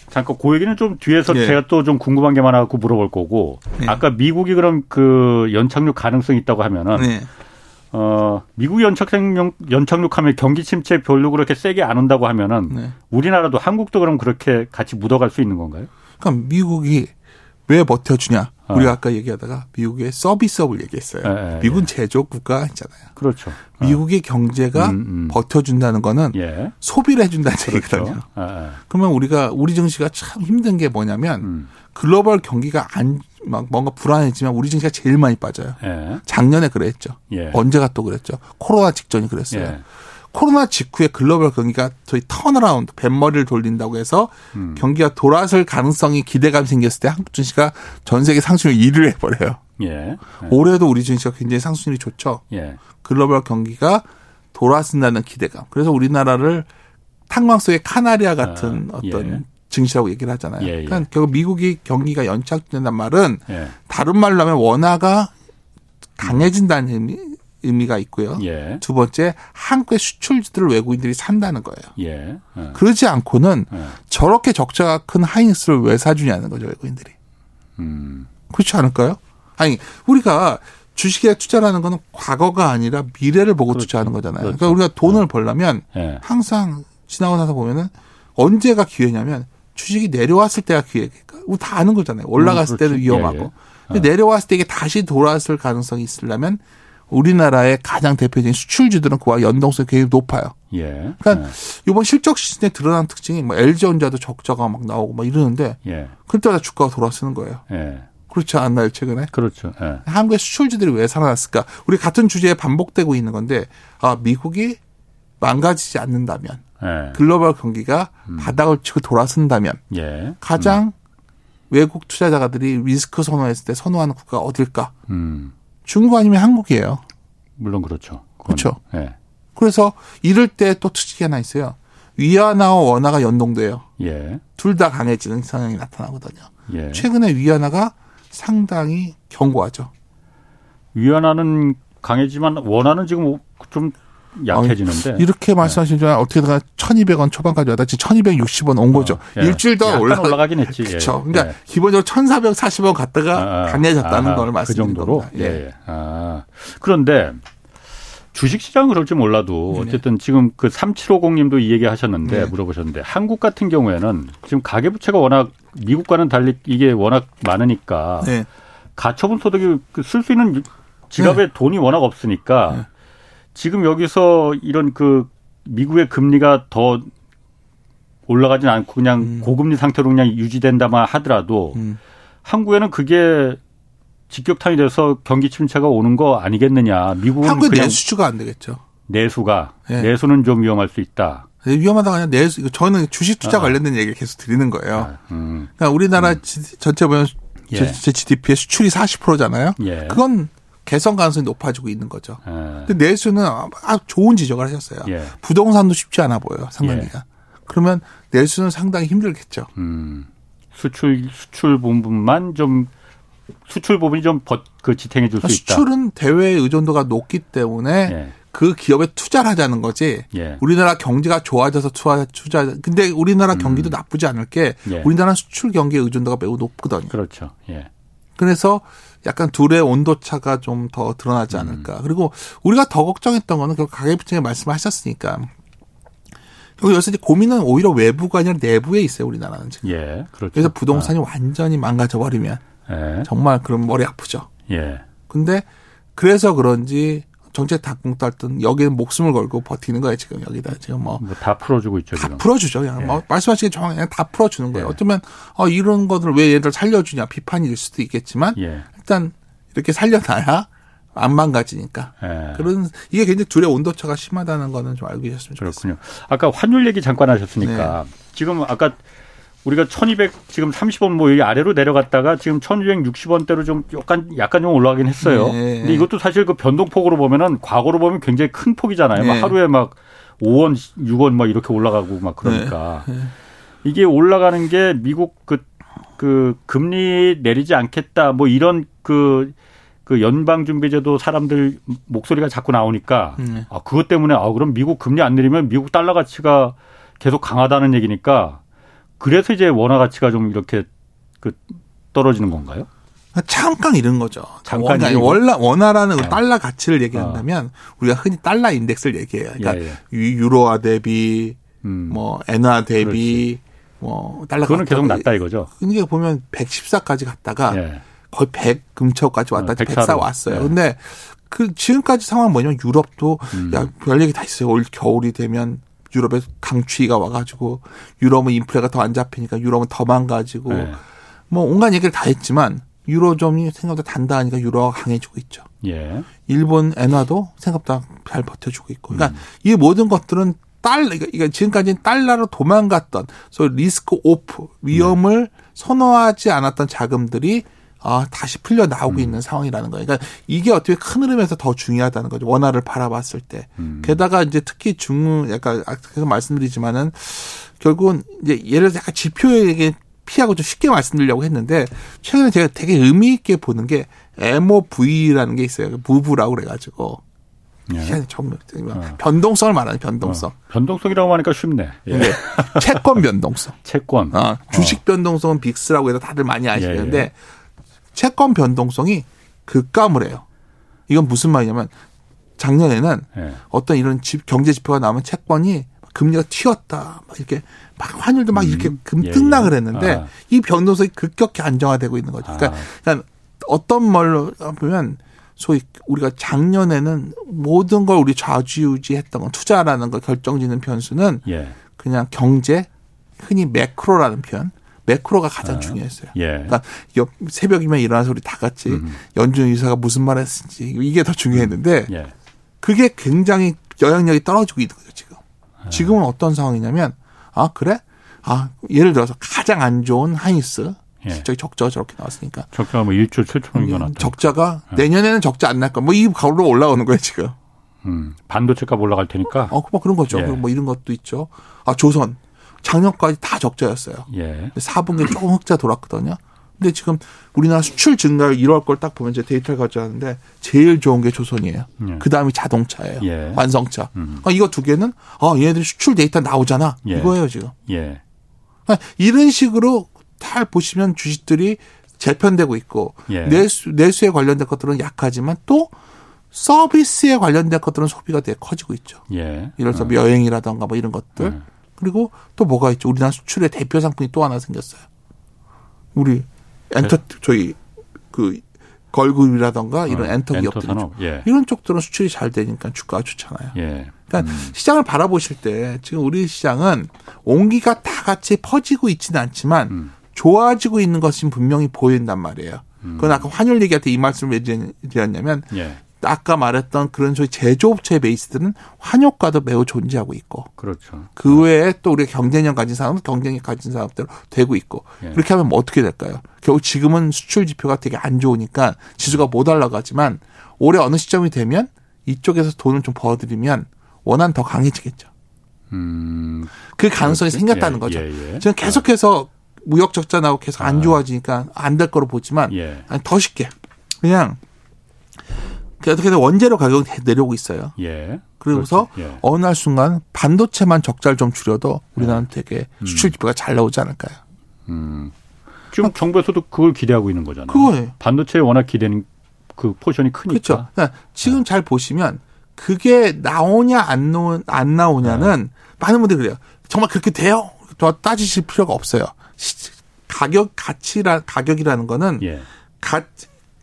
잠깐 그 얘기는 좀 뒤에서 예. 제가 또 좀 궁금한 게 많아갖고 물어볼 거고 예. 아까 미국이 그럼 그 연착륙 가능성이 있다고 하면은 예. 어, 미국 연착륙, 연착륙하면 경기 침체 별로 그렇게 세게 안 온다고 하면은 네. 우리나라도 한국도 그럼 그렇게 같이 묻어갈 수 있는 건가요? 그럼 미국이 왜 버텨주냐? 어. 우리가 아까 얘기하다가 미국의 서비스업을 얘기했어요. 에, 에, 미국은 예. 제조업 국가잖아요. 그렇죠. 어. 미국의 경제가 음, 음. 버텨준다는 거는 예. 소비를 해준다는 그렇죠. 얘기거든요. 에, 그러면 우리가 우리 증시가 참 힘든 게 뭐냐면 음. 글로벌 경기가 안, 막 뭔가 불안해지만 우리 증시가 제일 많이 빠져요. 예. 작년에 그랬죠. 예. 언제가 또 그랬죠. 코로나 직전이 그랬어요. 예. 코로나 직후에 글로벌 경기가 저희 turnaround 뱃머리를 돌린다고 해서 음. 경기가 돌아설 가능성이 기대감이 생겼을 때 한국 증시가 전 세계 상승률 1위를 해버려요. 예. 예. 올해도 우리 증시가 굉장히 상승률이 좋죠. 예. 글로벌 경기가 돌아선다는 기대감. 그래서 우리나라를 탕광 속의 카나리아 같은 아, 어떤 예. 증시라고 얘기를 하잖아요. 예, 예. 그러니까 결국 미국이 경기가 연착된다는 말은 예. 다른 말로 하면 원화가 강해진다는 의미, 의미가 있고요. 예. 두 번째 한국의 수출주들을 외국인들이 산다는 거예요. 예. 예. 그러지 않고는 예. 저렇게 적자가 큰 하이닉스를 왜 사주냐는 거죠 외국인들이. 음. 그렇지 않을까요? 아니 우리가 주식에 투자라는 거는 과거가 아니라 미래를 보고 그렇죠. 투자하는 거잖아요. 그러니까 그렇죠. 그러니까 우리가 돈을 예. 벌려면 항상 지나고 나서 보면은 언제가 기회냐면 주식이 내려왔을 때가 기회니까 우리 다 아는 거잖아요. 올라갔을 음, 때는 위험하고. 예, 예. 근데 내려왔을 때 이게 다시 돌아왔을 가능성이 있으려면 우리나라의 가장 대표적인 수출주들은 그와 연동성이 굉장히 높아요. 예. 그러니까 예. 이번 실적 시즌에 드러난 특징이 뭐 LG전자도 적자가 막 나오고 막 이러는데 예. 그때마다 주가가 돌아서는 거예요. 예. 그렇지 않나요 최근에? 그렇죠. 예. 한국의 수출주들이 왜 살아났을까? 우리 같은 주제에 반복되고 있는 건데 아 미국이 망가지지 않는다면 예. 글로벌 경기가 음. 바닥을 치고 돌아선다면 예. 가장 음. 외국 투자자들이 리스크 선호했을 때 선호하는 국가가 어딜까? 음. 중국 아니면 한국이에요. 물론 그렇죠. 그렇죠. 예. 그래서 이럴 때 또 특징이 하나 있어요. 위안화와 원화가 연동돼요. 예. 둘다 강해지는 성향이 나타나거든요. 예. 최근에 위안화가 상당히 견고하죠. 위안화는 강해지만 원화는 지금 좀 약해지는데. 이렇게 말씀하시면 네. 어떻게든 1200원 초반까지 왔다 지금 1260원 온 거죠. 어, 예. 일주일 동안 올라 올라가긴 했지. 그렇죠. 그러니까 예. 기본적으로 1440원 갔다가 아, 아, 강해졌다는 아, 걸 말씀드린 그 정도로. 예. 예. 아. 그런데 주식 시장은 그럴지 몰라도 네. 어쨌든 지금 그 3750님도 이 얘기 하셨는데 네. 물어보셨는데 한국 같은 경우에는 지금 가계부채가 워낙 미국과는 달리 이게 워낙 많으니까 네. 가처분 소득이 그 쓸수 있는 지갑에 네. 돈이 워낙 없으니까 네. 지금 여기서 이런 그 미국의 금리가 더 올라가진 않고 그냥 음. 고금리 상태로 그냥 유지된다만 하더라도 음. 한국에는 그게 직격탄이 돼서 경기 침체가 오는 거 아니겠느냐. 미국은 한국 내수주가 안 되겠죠. 내수가 네. 내수는 좀 위험할 수 있다. 위험하다고 하냐 내수 저는 주식 투자 아. 관련된 얘기를 계속 드리는 거예요. 아, 음. 그러니까 우리나라 음. 전체 보면 예. 제 GDP의 수출이 40%잖아요. 예. 그건 개선 가능성이 높아지고 있는 거죠. 예. 근데 내수는 아주 좋은 지적을 하셨어요. 예. 부동산도 쉽지 않아 보여요. 상반기가. 예. 그러면 내수는 상당히 힘들겠죠. 음. 수출 수출 부분만 좀 수출 부분이 좀그 지탱해 줄수 그러니까 있다. 수출은 대외 의존도가 높기 때문에 예. 그 기업에 투자를 하자는 거지. 예. 우리나라 경제가 좋아져서 투자 투자. 근데 우리나라 음. 경기도 나쁘지 않을 게 예. 우리나라 수출 경기 의존도가 매우 높거든요. 그렇죠. 예. 그래서 약간 둘의 온도 차가 좀 더 드러나지 음. 않을까. 음. 그리고 우리가 더 걱정했던 거는 그 가계부총리 말씀하셨으니까 여기서 이제 고민은 오히려 외부가 아니라 내부에 있어요 우리나라는 지금. 예, 그렇죠. 그래서 부동산이 아. 완전히 망가져 버리면 예. 정말 그럼 머리 아프죠. 예. 근데 그래서 그런지 정책 닭공 딸든 여기는 목숨을 걸고 버티는 거예요 지금 여기다 지금 뭐다 풀어주고 있죠. 다 지금. 풀어주죠. 그냥 예. 뭐 말씀하시기 정확히 그냥 다 풀어주는 거예요. 예. 어쩌면 어 이런 것들 왜 얘들 살려주냐 비판이 될 수도 있겠지만 예. 일단 이렇게 살려놔야 안 망가지니까. 예. 그런 이게 굉장히 둘의 온도차가 심하다는 거는 좀 알고 계셨으면 좋겠습니다. 그렇군요. 아까 환율 얘기 잠깐 하셨으니까 네. 지금 아까 우리가 1200 지금 30원 뭐 여기 아래로 내려갔다가 지금 1260원대로 좀 약간 약간 좀 올라가긴 했어요. 네. 근데 이것도 사실 그 변동폭으로 보면은 과거로 보면 굉장히 큰 폭이잖아요. 네. 막 하루에 막 5원, 6원 막 이렇게 올라가고 막 그러니까. 네. 네. 이게 올라가는 게 미국 그, 그 금리 내리지 않겠다 뭐 이런 그, 그 연방준비제도 사람들 목소리가 자꾸 나오니까 네. 아, 그것 때문에 아, 그럼 미국 금리 안 내리면 미국 달러 가치가 계속 강하다는 얘기니까 그래서 이제 원화 가치가 좀 이렇게 그 떨어지는 건가요? 잠깐 이런 거죠. 잠깐 원화 원화라는 네. 달러 가치를 얘기한다면 어. 우리가 흔히 달러 인덱스를 얘기해요. 그러니까 예, 예. 유로화 대비 음. 뭐 엔화 대비 그렇지. 뭐 달러 그거는 계속 낮다 이거죠. 이게 보면 114까지 갔다가 예. 거의 100 근처까지 왔다 어, 104 왔어요. 예. 근데 그 지금까지 상황 뭐냐면 유럽도 음. 야 별 얘기 다 있어요. 올 겨울이 되면 유럽에 강추위가 와가지고 유럽은 인플레가 더 안 잡히니까 유럽은 더 망가지고 네. 뭐 온갖 얘기를 다 했지만 유로점이 생각보다 단단하니까 유로가 강해지고 있죠. 예. 일본 엔화도 생각보다 잘 버텨주고 있고. 그러니까 음. 이 모든 것들은 달러, 그러니까 지금까지는 달러로 도망갔던, 소 리스크 오프, 위험을 네. 선호하지 않았던 자금들이 아, 다시 풀려 나오고 음. 있는 상황이라는 거예요. 그러니까 이게 어떻게 큰 흐름에서 더 중요하다는 거죠. 원화를 바라봤을 때. 음. 게다가 이제 특히 중, 약간 계속 말씀드리지만은 결국은 이제 예를 들어 약간 지표에게 피하고 좀 쉽게 말씀드리려고 했는데 최근에 제가 되게 의미 있게 보는 게 MOV라는 게 있어요. 무브라고 그래가지고. 예. 정말 어. 변동성을 말하는 변동성. 어. 변동성이라고 하니까 쉽네. 예. 네. 채권 변동성. 채권. 어, 주식 어. 변동성은 빅스라고 해서 다들 많이 아시는데 예, 예. 채권 변동성이 급감을 해요. 이건 무슨 말이냐면 작년에는 네. 어떤 이런 집, 경제 지표가 나오면 채권이 금리가 튀었다. 막 이렇게 막 환율도 막 음. 이렇게 금등락을 예, 예. 했는데 아. 이 변동성이 급격히 안정화되고 있는 거죠. 그러니까, 아. 그러니까 어떤 말로 보면 소위 우리가 작년에는 모든 걸 우리 좌지우지했던 건 투자라는 걸 결정짓는 변수는 예. 그냥 경제 흔히 매크로라는 표현 매크로가 가장 아, 중요했어요. 예. 그러니까 새벽이면 일어나서 우리 다 같이 음. 연준 의사가 무슨 말 했는지 이게 더 중요했는데 음. 예. 그게 굉장히 영향력이 떨어지고 있는 거죠, 지금. 아. 지금은 어떤 상황이냐면 아, 그래? 아, 예를 들어서 가장 안 좋은 하이스 예. 저기 적자 저렇게 나왔으니까. 적자가 뭐 1조 7천억이 나왔다. 적자가 예. 내년에는 적자 안 날 거. 뭐이 가로 올라오는 거예요, 지금. 음. 반도체 값 올라갈 테니까. 어, 뭐 그런 거죠. 예. 뭐 이런 것도 있죠. 아, 조선. 작년까지 다 적자였어요. 예. 4분기 조금 흑자 돌았거든요. 근데 지금 우리나라 수출 증가율 1월 걸 딱 보면 이제 데이터를 가져왔는데 제일 좋은 게 조선이에요. 예. 그 다음이 자동차예요. 예. 완성차. 음. 아, 이거 두 개는 아 얘네들이 수출 데이터 나오잖아. 예. 이거예요 지금. 예. 아, 이런 식으로 잘 보시면 주식들이 재편되고 있고 예. 내수 내수에 관련된 것들은 약하지만 또 서비스에 관련된 것들은 소비가 되게 커지고 있죠. 예. 예를 들어서 어. 여행이라던가 뭐 이런 것들. 음. 그리고 또 뭐가 있죠? 우리나라 수출의 대표 상품이 또 하나 생겼어요. 우리 엔터 네. 저희 그 걸그룹이라던가 이런 어, 엔터 기업들 예. 이런 쪽들은 수출이 잘 되니까 주가가 좋잖아요. 예. 그러니까 음. 시장을 바라보실 때 지금 우리 시장은 온기가 다 같이 퍼지고 있지는 않지만 음. 좋아지고 있는 것이 분명히 보인단 말이에요. 음. 그건 아까 환율 얘기할 때 이 말씀을 왜 드렸냐면 예. 아까 말했던 그런 소위 제조업체 베이스들은 환효과도 매우 존재하고 있고. 그렇죠. 그 외에 또 우리가 경쟁력 가진 사람은 경쟁력 가진 사람대로 되고 있고. 예. 그렇게 하면 뭐 어떻게 될까요? 결국 지금은 수출 지표가 되게 안 좋으니까 지수가 못 올라가지만 올해 어느 시점이 되면 이쪽에서 돈을 좀 벌어들이면 원한 더 강해지겠죠. 음. 그 가능성이 그렇지? 생겼다는 예, 거죠. 예, 예. 지금 계속해서 무역 적자 나고 계속 안 아. 좋아지니까 안 될 거로 보지만 예. 아니, 더 쉽게 그냥 어떻게든 원재료 가격이 내려오고 있어요. 예. 그러고서 예. 어느 날 순간 반도체만 적자를 좀 줄여도 우리나라는 예. 되게 음. 수출 지표가 잘 나오지 않을까요? 음. 지금 아, 정부에서도 그걸 기대하고 있는 거잖아요. 그거예요. 반도체에 워낙 기대는 그 포션이 크니까. 그렇죠. 그러니까 지금 네. 잘 보시면 그게 나오냐 안, 나오, 안 나오냐는 네. 많은 분들이 그래요. 정말 그렇게 돼요? 더 따지실 필요가 없어요. 가격 가치라 가격이라는 거는 예. 가,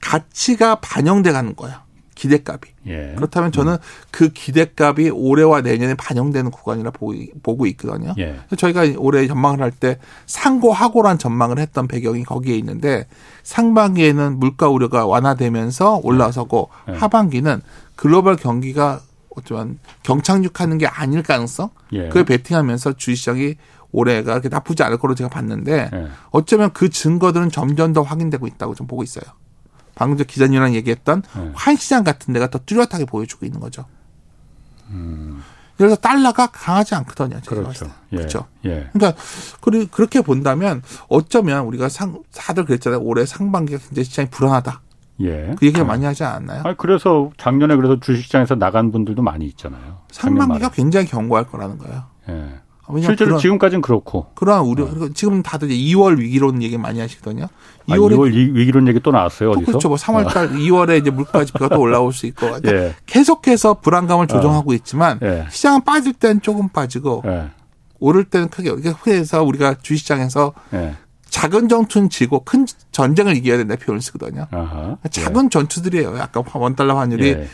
가치가 반영돼 가는 거야. 기대값이. 예. 그렇다면 저는 음. 그 기대값이 올해와 내년에 반영되는 구간이라 보고, 보고 있거든요. 예. 저희가 올해 전망을 할 때 상고하고란 전망을 했던 배경이 거기에 있는데 상반기에는 물가 우려가 완화되면서 올라서고 예. 하반기는 글로벌 경기가 어쩌면 경착륙하는 게 아닐 가능성 예. 그걸 베팅하면서 주식시장이 올해가 그렇게 나쁘지 않을 거로 제가 봤는데 예. 어쩌면 그 증거들은 점점 더 확인되고 있다고 좀 보고 있어요. 방금 전 기자님이랑 얘기했던 네. 환시장 같은 데가 더 뚜렷하게 보여주고 있는 거죠. 음. 그래서 달러가 강하지 않거든요. 그렇죠. 예. 그렇죠. 예. 그러니까 그렇게 본다면 어쩌면 우리가 상 다들 그랬잖아요. 올해 상반기가 굉장히 시장이 불안하다. 예. 그 얘기를 아. 많이 하지 않았나요? 아 그래서 작년에 그래서 주식시장에서 나간 분들도 많이 있잖아요. 상반기가 굉장히 견고할 거라는 거예요. 예. 실제로 그런, 지금까지는 그렇고. 그러한 우려. 어. 지금 다들 2월 위기론 얘기 많이 하시거든요. 2월에 아, 2월 위기론 얘기 또 나왔어요. 어디서? 그렇죠. 뭐 3월 달 어. 2월에 이제 물가 지표가 또 올라올 수 있고. 그러니까 예. 계속해서 불안감을 어. 조정하고 어. 있지만 예. 시장은 빠질 때는 조금 빠지고 예. 오를 때는 크게. 그래서 우리가 주시장에서 예. 작은 전투는 지고 큰 전쟁을 이겨야 된다 표현을 쓰거든요. 아하. 작은 예. 전투들이에요. 아까 원달러 환율이 예.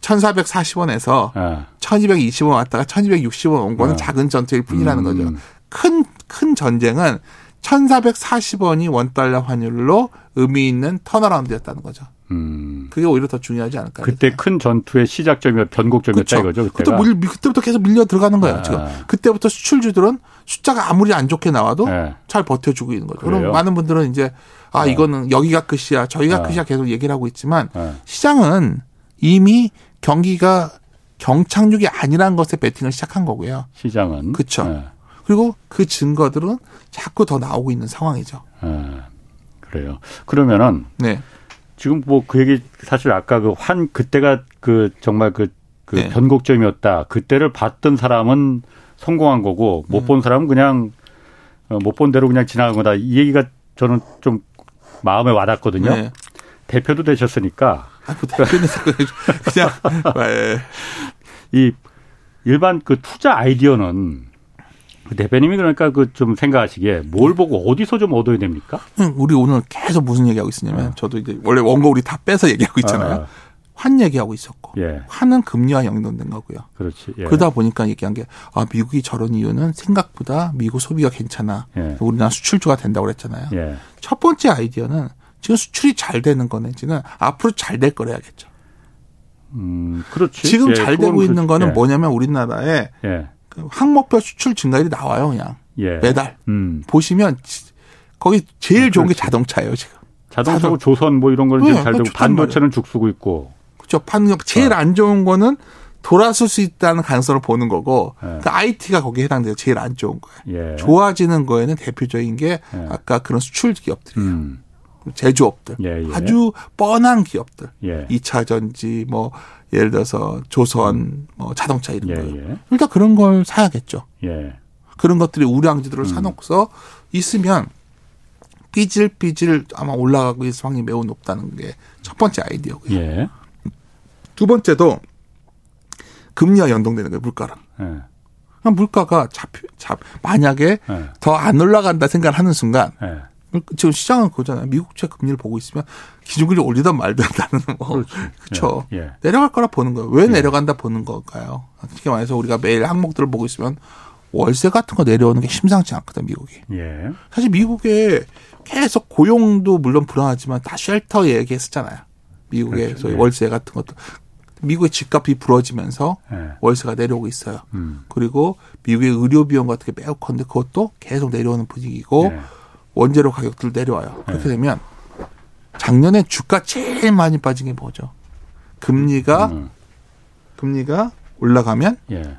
1,440원에서 아. 1,220원 왔다가 1,260원 온 거는 아. 작은 전투일 뿐이라는 음. 거죠. 큰, 큰 전쟁은 1,440원이 원달러 환율로 의미 있는 턴어라운드였다는 거죠. 음. 그게 오히려 더 중요하지 않을까. 그때 큰 전투의 시작점이 변곡점이었다 이거죠. 그때가. 그때 밀, 그때부터 계속 밀려 들어가는 거예요. 아. 지금 그때부터 수출주들은 숫자가 아무리 안 좋게 나와도 네. 잘 버텨주고 있는 거죠. 그럼 많은 분들은 이제 아 네. 이거는 여기가 끝이야, 저희가 네. 끝이야 계속 얘기를 하고 있지만 네. 시장은 이미 경기가 경착륙이 아니라는 것에 베팅을 시작한 거고요. 시장은 그렇죠. 네. 그리고 그 증거들은 자꾸 더 나오고 있는 상황이죠. 네. 그래요. 그러면은 네. 지금 뭐 그 얘기 사실 아까 그 환 그때가 그 정말 그, 그 네. 변곡점이었다. 그때를 봤던 사람은 성공한 거고 못본 음. 사람은 그냥 어, 못본 대로 그냥 지나간 거다. 이 얘기가 저는 좀 마음에 와닿거든요. 네. 대표도 되셨으니까 아, 뭐 대표는 그냥 예. 이 일반 그 투자 아이디어는 그 대표님이 그러니까 그 좀 생각하시기에 뭘 보고 어디서 좀 얻어야 됩니까? 우리 오늘 계속 무슨 얘기하고 있었냐면 어. 저도 이제 원래 원고 우리 다 빼서 얘기하고 있잖아요. 어. 환 얘기하고 있었고 예. 환은 금리와 연동된 거고요. 그렇지. 예. 그러다 보니까 얘기한 게 아 미국이 저런 이유는 생각보다 미국 소비가 괜찮아. 예. 우리나라 수출주가 된다고 그랬잖아요. 예. 첫 번째 아이디어는 지금 수출이 잘 되는 거는지는 앞으로 잘 될 거래야겠죠. 음, 그렇지. 지금 예, 잘 되고 그렇지. 있는 거는 예. 뭐냐면 우리나라에 예. 그 항목별 수출 증가율이 나와요, 그냥. 예. 매달. 음. 보시면 거기 제일 음, 좋은 게 자동차예요, 지금. 자동차고 조선 뭐 이런 거는 네, 잘 되고 반도체는 죽쓰고 있고. 그렇죠. 반 제일 어. 안 좋은 거는 돌아설 수 있다는 가능성을 보는 거고 예. 그 IT가 거기에 해당돼요. 제일 안 좋은 거예요. 예. 좋아지는 거에는 대표적인 게 예. 아까 그런 수출 기업들이에요. 음. 제조업들, 예, 예. 아주 뻔한 기업들, 예. 2차 전지 뭐 예를 들어서 조선, 뭐 자동차 이런 예, 거 예. 일단 그런 걸 사야겠죠. 예. 그런 것들이 우량지들을 음. 사놓고서 있으면 삐질삐질 아마 올라가고 있을 확률이 매우 높다는 게 첫 번째 아이디어고요. 예. 두 번째도 금리와 연동되는 거예요 물가랑. 예. 물가가 잡혀, 잡 만약에 예. 더안 올라간다 생각을 하는 순간 지금 시장은 그거잖아요. 미국채 금리를 보고 있으면 기준금리 올리든 말든 나는 뭐 그렇죠. 예, 예. 내려갈 거라 보는 거예요. 왜 예. 내려간다 보는 걸까요? 특히 말해서 우리가 매일 항목들을 보고 있으면 월세 같은 거 내려오는 게 심상치 않거든 미국이. 예. 사실 미국에 계속 고용도 물론 불안하지만 다 쉘터 얘기했었잖아요. 미국의 그렇죠. 소위 예. 월세 같은 것도 미국의 집값이 부러지면서 네. 월세가 내려오고 있어요. 음. 그리고 미국의 의료 비용 같은 게 매우 큰데 그것도 계속 내려오는 분위기고 네. 원재료 가격들 내려와요. 그렇게 네. 되면 작년에 주가 제일 많이 빠진 게 뭐죠? 금리가 음. 금리가 올라가면 예.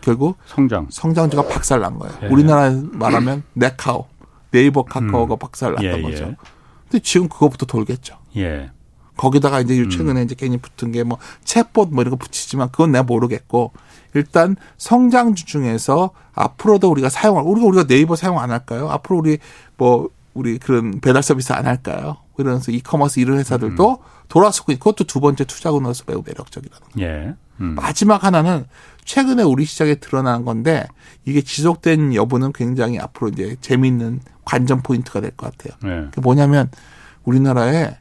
결국 성장 성장주가 박살난 거예요. 예. 우리나라 말하면 네카오 네이버 카카오가 음. 박살났던 예, 거죠. 예. 근데 지금 그거부터 돌겠죠. 예. 거기다가 이제 음. 최근에 음. 이제 괜히 붙은 게 뭐 챗봇 뭐 이런 거 붙이지만 그건 내가 모르겠고 일단 성장주 중에서 앞으로도 우리가 사용할 우리가 우리가 네이버 사용 안 할까요? 앞으로 우리 뭐 우리 그런 배달 서비스 안 할까요? 이러면서 이커머스 이런 회사들도 음. 돌아서고 그것도 두 번째 투자군으로서 매우 매력적이라는 거예요. 예. 음. 마지막 하나는 최근에 우리 시장에 드러난 건데 이게 지속된 여부는 굉장히 앞으로 이제 재미있는 관전 포인트가 될 것 같아요. 예. 그게 뭐냐면 우리나라에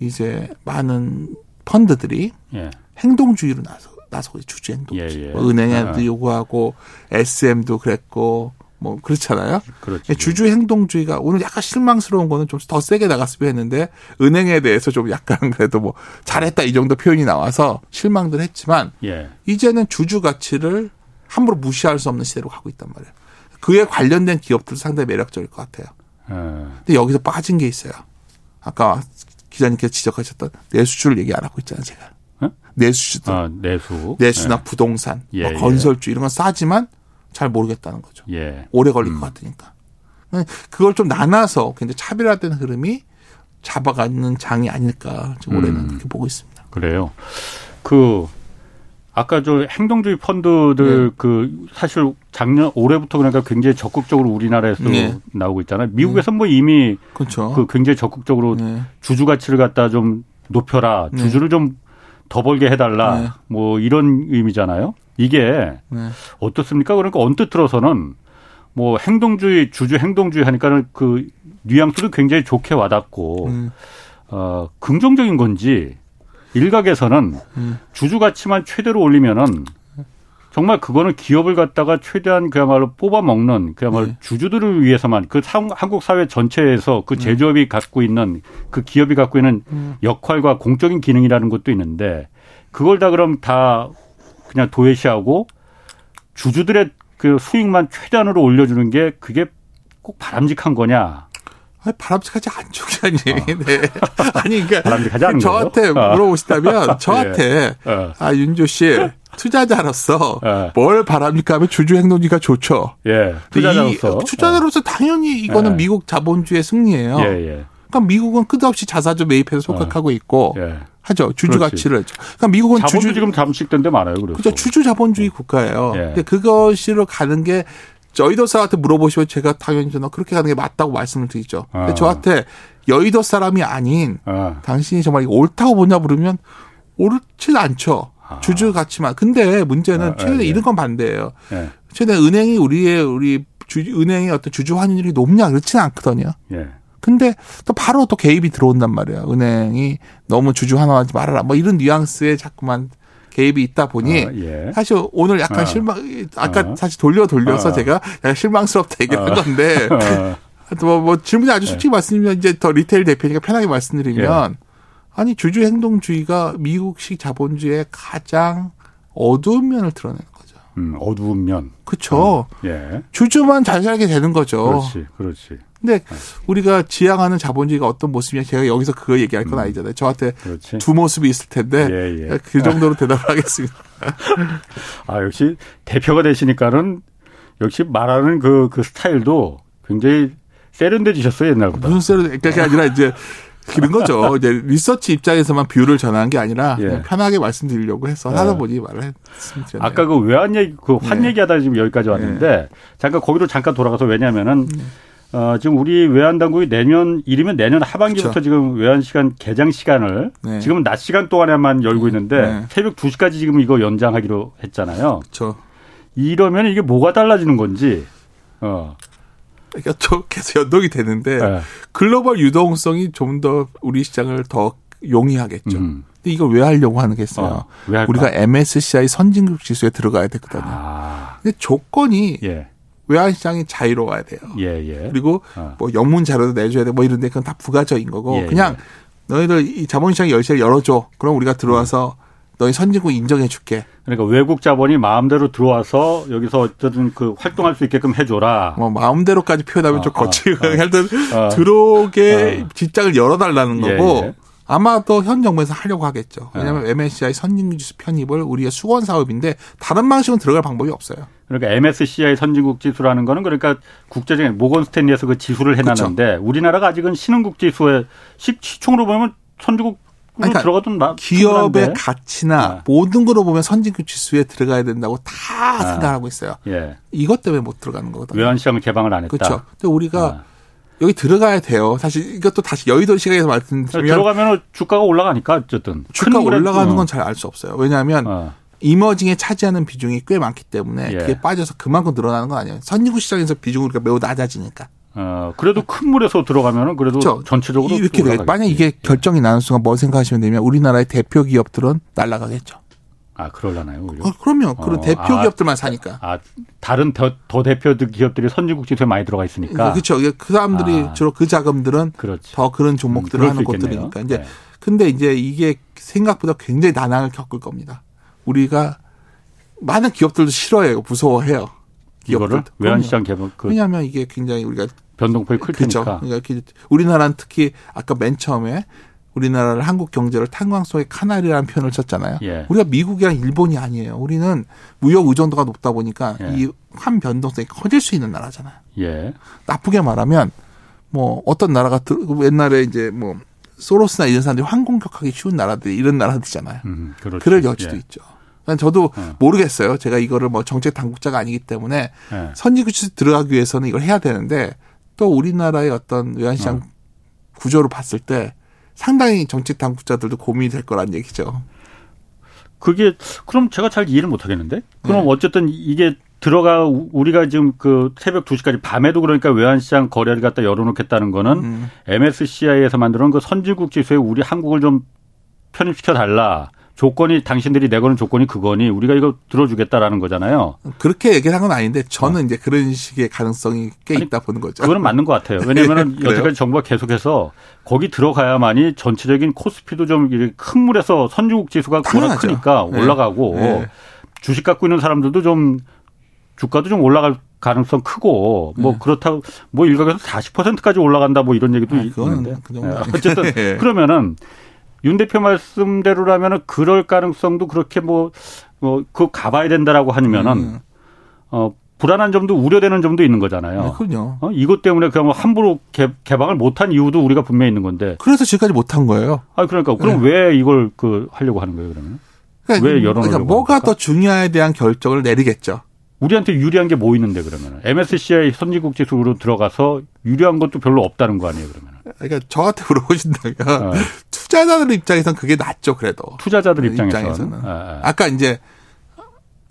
이제 많은 펀드들이 예. 행동주의로 나서 나서고 주주 행동주의. 예, 예. 뭐 은행에도 아. 요구하고 SM도 그랬고 뭐 그렇잖아요. 그렇죠. 주주 행동주의가 오늘 약간 실망스러운 거는 좀 더 세게 나갔으면 했는데 은행에 대해서 좀 약간 그래도 뭐 잘했다 이 정도 표현이 나와서 실망들 했지만 예. 이제는 주주 가치를 함부로 무시할 수 없는 시대로 가고 있단 말이에요. 그에 관련된 기업들 상당히 매력적일 것 같아요. 예. 근데 여기서 빠진 게 있어요. 아까 기자님께서 지적하셨던 내수주를 얘기 안 하고 있잖아요, 제가. 어? 내수주들. 아, 내수. 내수나 예. 부동산, 예, 뭐 건설주 이런 건 싸지만 잘 모르겠다는 거죠. 예. 오래 걸릴 음. 것 같으니까. 그걸 좀 나눠서 굉장히 차별화된 흐름이 잡아가는 장이 아닐까 올해는 음. 그렇게 보고 있습니다. 그래요. 그 아까 저 행동주의 펀드들 네. 그 사실 작년 올해부터 그러니까 굉장히 적극적으로 우리나라에서 네. 나오고 있잖아요. 미국에서 네. 뭐 이미 그렇죠. 그 굉장히 적극적으로 네. 주주 가치를 갖다 좀 높여라, 네. 주주를 좀 더 벌게 해달라, 네. 뭐 이런 의미잖아요. 이게 네. 어떻습니까? 그러니까 언뜻 들어서는 뭐 행동주의 주주 행동주의 하니까는 그 뉘앙스도 굉장히 좋게 와닿고 음. 어 긍정적인 건지 일각에서는 음. 주주 가치만 최대로 올리면은 정말 그거는 기업을 갖다가 최대한 그야말로 뽑아 먹는 그야말로 네. 주주들을 위해서만 그 한국 사회 전체에서 그 네. 제조업이 갖고 있는 그 기업이 갖고 있는 음. 역할과 공적인 기능이라는 것도 있는데 그걸 다 그럼 다 그냥 도외시하고 주주들의 그 수익만 최대한으로 올려주는 게 그게 꼭 바람직한 거냐? 아니, 바람직하지 않죠, 그냥 어. 네. 아니, 그러니까 바람직하지 않은 저한테 어. 물어보시다면 저한테 예. 어. 아 윤조 씨 투자자로서 예. 뭘 바람직하면 주주 행동주의가 좋죠. 예. 투자자로서 투자자로서 당연히 이거는 예. 미국 자본주의 승리예요. 예, 예. 그러니까 미국은 끝없이 자사주 매입해서 속각하고 어. 있고 예. 하죠. 주주 그렇지. 가치를. 그러니까 미국은 주주 지금 잠식된 데 많아요. 그래서. 그렇죠. 주주 자본주의 네. 국가예요. 예. 근데 그것으로 가는 게 저희도 사한테 물어보시면 제가 당연히 저는 그렇게 가는 게 맞다고 말씀을 드리죠. 아. 근데 저한테 여의도 사람이 아닌 아. 당신이 정말 옳다고 보냐 부르면 옳지 않죠. 아. 주주 가치만. 근데 문제는 아, 최근에 예. 이런 건 반대예요. 예. 최근에 은행이 우리의 우리 주, 은행의 어떤 주주 환율이 높냐 그렇지는 않거든요. 예. 근데 또 바로 또 개입이 들어온단 말이에요. 은행이 너무 주주 하나하지 말아라. 뭐 이런 뉘앙스에 자꾸만 개입이 있다 보니 어, 예. 사실 오늘 약간 어. 실망 아까 어. 사실 돌려 돌려서 어. 제가 실망스럽다 얘기를 한 어. 건데 뭐, 뭐 질문이 아주 솔직히 예. 말씀드리면 이제 더 리테일 대표니까 편하게 말씀드리면 예. 아니 주주 행동주의가 미국식 자본주의의 가장 어두운 면을 드러내는 거죠. 음, 어두운 면. 그렇죠. 예. 주주만 잘 살게 되는 거죠. 그렇지, 그렇지. 근데 네. 우리가 지향하는 자본주의가 어떤 모습이냐 제가 여기서 그거 얘기할 건 음. 아니잖아요. 저한테 그렇지. 두 모습이 있을 텐데 예, 예. 그 정도로 대답을 하겠습니다. 아 역시 대표가 되시니까는 역시 말하는 그, 그 스타일도 굉장히 세련돼지셨어요 옛날보다. 무슨 세련? 그게 아니라 이제 그런 거죠. 이제 리서치 입장에서만 view를 전하는 게 아니라 예. 편하게 말씀드리려고 해서 예. 하다 보니 말을 했습니다. 아까 그 외환 얘기, 그 환 예. 얘기하다 지금 여기까지 왔는데 예. 잠깐 거기로 잠깐 돌아가서 왜냐면은 음. 어, 지금 우리 외환 당국이 내년 일이면 내년 하반기부터 그렇죠. 지금 외환 시간 개장 시간을 네. 지금은 낮 시간 동안에만 열고 네. 있는데 네. 새벽 2시까지 지금 이거 연장하기로 했잖아요. 그렇죠. 이러면 이게 뭐가 달라지는 건지. 어. 그러니까 또 계속 연동이 되는데 네. 글로벌 유동성이 좀 더 우리 시장을 더 용이하겠죠. 음. 근데 이걸 왜 하려고 하는 겠어요? 어, 우리가 MSCI 선진국 지수에 들어가야 되거든요. 아. 근데 조건이 예. 외환시장이 자유로워야 돼요. 예, 예. 그리고 어. 뭐 영문 자료도 내줘야 돼. 뭐 이런데 그건 다 부가적인 거고 예, 그냥 예. 너희들 이 자본시장 열쇠를 열어줘. 그럼 우리가 들어와서 너희 선진국 인정해 줄게. 그러니까 외국 자본이 마음대로 들어와서 여기서 어쨌든 그 활동할 수 있게끔 해줘라. 뭐 마음대로까지 표현하면 어, 좀 거칠고 어, 하여튼 어, 들어오게 어. 직장을 열어달라는 예, 거고. 예. 아마도 현 정부에서 하려고 하겠죠. 왜냐하면 네. MSCI 선진국 지수 편입을 우리가 수건 사업인데 다른 방식으로 들어갈 방법이 없어요. 그러니까 MSCI 선진국 지수라는 거는 그러니까 국제적인 모건 스탠리에서 그 지수를 해놨는데 그렇죠. 우리나라가 아직은 신흥국 지수에 시총으로 보면 선진국 그러니까 들어가던 기업의 충분한데? 가치나 네. 모든 거로 보면 선진국 지수에 들어가야 된다고 다 네. 생각하고 있어요. 예. 이것 때문에 못 들어가는 거거든요. 외환시장을 개방을 안 했다. 그렇죠. 근데 우리가 네. 여기 들어가야 돼요. 사실 이것도 다시 여의도 시각에서 말씀드리면 들어가면 주가가 올라가니까 어쨌든 주가 올라가는 건 잘 알 수 없어요. 왜냐하면 어. 이머징에 차지하는 비중이 꽤 많기 때문에 예. 그게 빠져서 그만큼 늘어나는 건 아니에요. 선진국 시장에서 비중이 우리가 매우 낮아지니까. 어, 그래도 큰 물에서 들어가면은 그래도 그렇죠. 전체적으로 이렇게 돼. 만약 이게 결정이 나는 순간 뭐 생각하시면 되면 우리나라의 대표 기업들은 날라가겠죠. 아, 그럴라나요? 어, 그러면 그런 어, 대표 아, 기업들만 사니까. 아, 다른 더, 더 대표 기업들이 선진국 지수에 많이 들어가 있으니까. 그렇죠. 그 사람들이 아, 주로 그 자금들은 그렇지. 더 그런 종목들을 음, 하는 곳들이니까. 이제 네. 근데 이제 이게 생각보다 굉장히 난항을 겪을 겁니다. 우리가 많은 기업들도 싫어해요. 무서워해요. 이거를 외환시장 개발. 그 왜냐하면 이게 굉장히 우리가 변동폭이 클 그렇죠. 테니까. 그러니까 우리나라는 특히 아까 맨 처음에 우리나라를 한국 경제를 탄광 속의 카나리라는 표현을 썼잖아요. 예. 우리가 미국이랑 일본이 아니에요. 우리는 무역 의존도가 높다 보니까 예. 이환 변동성이 커질 수 있는 나라잖아요. 예. 나쁘게 말하면 뭐 어떤 나라가 옛날에 이제 뭐 소로스나 이런 사람들이 환공격하기 쉬운 나라들이 이런 나라들이잖아요. 음, 그렇죠. 그럴 여지도 예. 있죠. 저도 예. 모르겠어요. 제가 이거를 뭐 정책 당국자가 아니기 때문에 예. 선진국에 들어가기 위해서는 이걸 해야 되는데 또 우리나라의 어떤 외환시장 어. 구조를 봤을 때 상당히 정치 당국자들도 고민이 될 거란 얘기죠. 그게 그럼 제가 잘 이해를 못 하겠는데? 그럼 네. 어쨌든 이게 들어가 우리가 지금 그 새벽 2시까지 밤에도 그러니까 외환시장 거래를 갖다 열어놓겠다는 거는 음. MSCI에서 만들어놓은 그 선진국 지수에 우리 한국을 좀 편입시켜 달라. 조건이 당신들이 내거는 조건이 그거니 우리가 이거 들어주겠다라는 거잖아요. 그렇게 얘기를 한 건 아닌데 저는 어. 이제 그런 식의 가능성이 꽤 아니, 있다 보는 거죠. 그거는 맞는 것 같아요. 왜냐하면 여태까지 정부가 계속해서 거기 들어가야만이 전체적인 코스피도 좀 큰 물에서 선주국 지수가 워낙 크니까 네. 올라가고 네. 주식 갖고 있는 사람들도 좀 주가도 좀 올라갈 가능성 크고 뭐 네. 그렇다고 뭐 일각에서 40%까지 올라간다 뭐 이런 얘기도 아, 있는데 그 네. 어쨌든 네. 그러면은 윤 대표 말씀대로라면은 그럴 가능성도 그렇게 뭐, 뭐, 그 가봐야 된다라고 하면은, 음. 어, 불안한 점도 우려되는 점도 있는 거잖아요. 네, 그럼요. 어? 이것 때문에 그냥 뭐 함부로 개, 방을 못한 이유도 우리가 분명히 있는 건데. 그래서 지금까지 못한 거예요. 아, 그러니까. 그럼 네. 왜 이걸 그 하려고 하는 거예요, 그러면? 그러니까 왜 열어놓으려고 그러니까 뭐가 합니까? 더 중요에 대한 결정을 내리겠죠. 우리한테 유리한 게 뭐 있는데 그러면 MSCI 선진국 지수로 들어가서 유리한 것도 별로 없다는 거 아니에요 그러면? 그러니까 저한테 물어보신다면 어. 투자자들 입장에선 그게 낫죠 그래도 투자자들 입장에서는, 입장에서는. 아, 아. 까 이제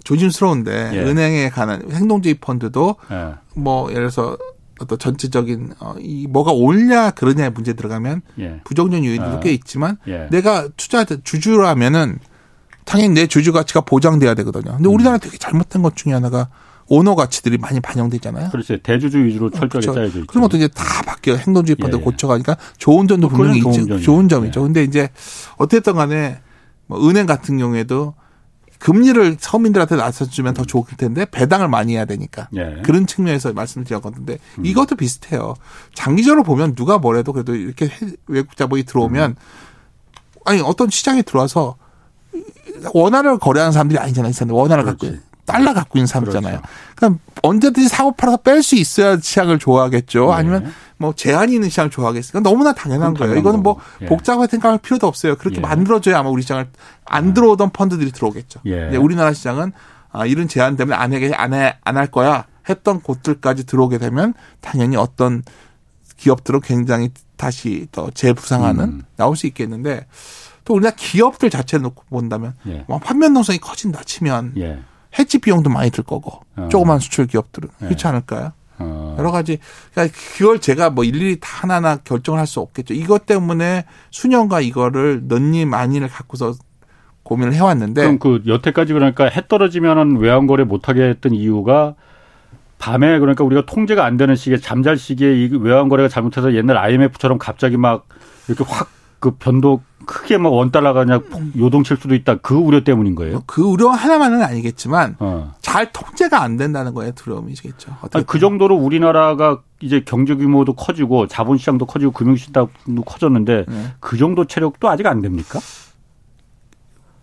조심스러운데 예. 은행에 관한 행동주의 펀드도 예. 뭐 예를 들어서 어떤 전체적인 어, 이 뭐가 옳냐 그러냐의 문제 들어가면 예. 부정적 요인도 어. 꽤 있지만 예. 내가 투자 주주라면은 당연히 내 주주 가치가 보장돼야 되거든요. 근데 음. 우리나라 되게 잘못된 것 중에 하나가 오너 가치들이 많이 반영되잖아요. 그렇죠. 대주주 위주로 철저하게 그렇죠. 짜여져 있죠. 것도 이제 다 바뀌어 행동주의 펀드 예, 예. 고쳐가니까 좋은 점도 뭐 분명히 좋은, 있죠. 좋은 점이죠. 예. 근데 이제 어쨌든 간에 뭐 은행 같은 경우에도 금리를 서민들한테 낮춰주면 더 좋을 텐데 배당을 많이 해야 되니까 예. 그런 측면에서 말씀을 드렸거든요. 음. 이것도 비슷해요. 장기적으로 보면 누가 뭐래도 그래도 이렇게 외국 자본이 들어오면 음. 아니 어떤 시장에 들어와서 원화를 거래하는 사람들이 아니잖아요. 원화를 그렇지. 갖고 달러 갖고 있는 사람이잖아요. 그렇죠. 그러니까 언제든지 사고 팔아서 뺄 수 있어야 시장을 좋아하겠죠. 네. 아니면 뭐 제한이 있는 시장을 좋아하겠어요. 그러니까 너무나 당연한 거예요. 이거는 뭐 예. 복잡하게 생각할 필요도 없어요. 그렇게 예. 만들어줘야 아마 우리 시장을 안 들어오던 펀드들이 들어오겠죠. 예. 우리나라 시장은 아, 이런 제한 때문에 안 해, 안 해, 안 할 거야 했던 곳들까지 들어오게 되면 당연히 어떤 기업들은 굉장히 다시 더 재부상하는 음. 나올 수 있겠는데 또 우리나라 기업들 자체를 놓고 본다면 예. 뭐 판면동성이 커진다 치면 예. 해지 비용도 많이 들 거고 어. 조그만 수출 기업들은 예. 그렇지 않을까요? 어. 여러 가지 그러니까 그걸 제가 뭐 일일이 다 하나하나 결정을 할 수 없겠죠. 이것 때문에 수년과 이거를 넌니 많이를 갖고서 고민을 해왔는데 그럼 그 여태까지 그러니까 해 떨어지면은 외환 거래 못하게 했던 이유가 밤에 그러니까 우리가 통제가 안 되는 시기에 잠잘 시기에 이 외환 거래가 잘못해서 옛날 IMF처럼 갑자기 막 이렇게 확 그 변동 크게 뭐 원달러가 그냥 요동칠 수도 있다. 그 우려 때문인 거예요? 그 우려 하나만은 아니겠지만 어. 잘 통제가 안 된다는 거에 두려움이시겠죠. 아니, 그 정도로 우리나라가 이제 경제 규모도 커지고 자본시장도 커지고 금융시장도 커졌는데 네. 그 정도 체력도 아직 안 됩니까?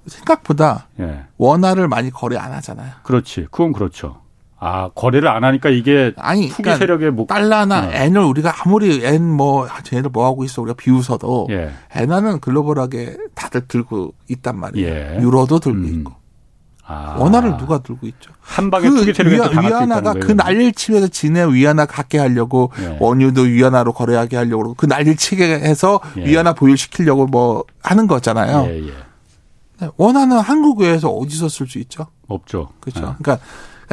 생각보다 예. 원화를 많이 거래 안 하잖아요. 그렇지. 그건 그렇죠. 아 거래를 안 하니까 이게 아니 투기 그러니까 세력의 목 달러나 어. 엔을 우리가 아무리 엔뭐 쟤네들 뭐 하고 있어 우리가 비웃어도 예. 엔화는 글로벌하게 다들 들고 있단 말이에요. 예. 유로도 들고 음. 있고 아. 원화를 누가 들고 있죠. 한 방에 그 투기 세력에 위안, 위안화가 그 난리를 치면서 지네 위안화 갖게 하려고 예. 원유도 위안화로 거래하게 하려고 그 난리를 치게 해서 예. 위안화 보유시키려고 뭐 하는 거잖아요. 예, 원화는 한국 외에서 어디서 쓸 수 있죠? 없죠. 그렇죠. 네. 그러니까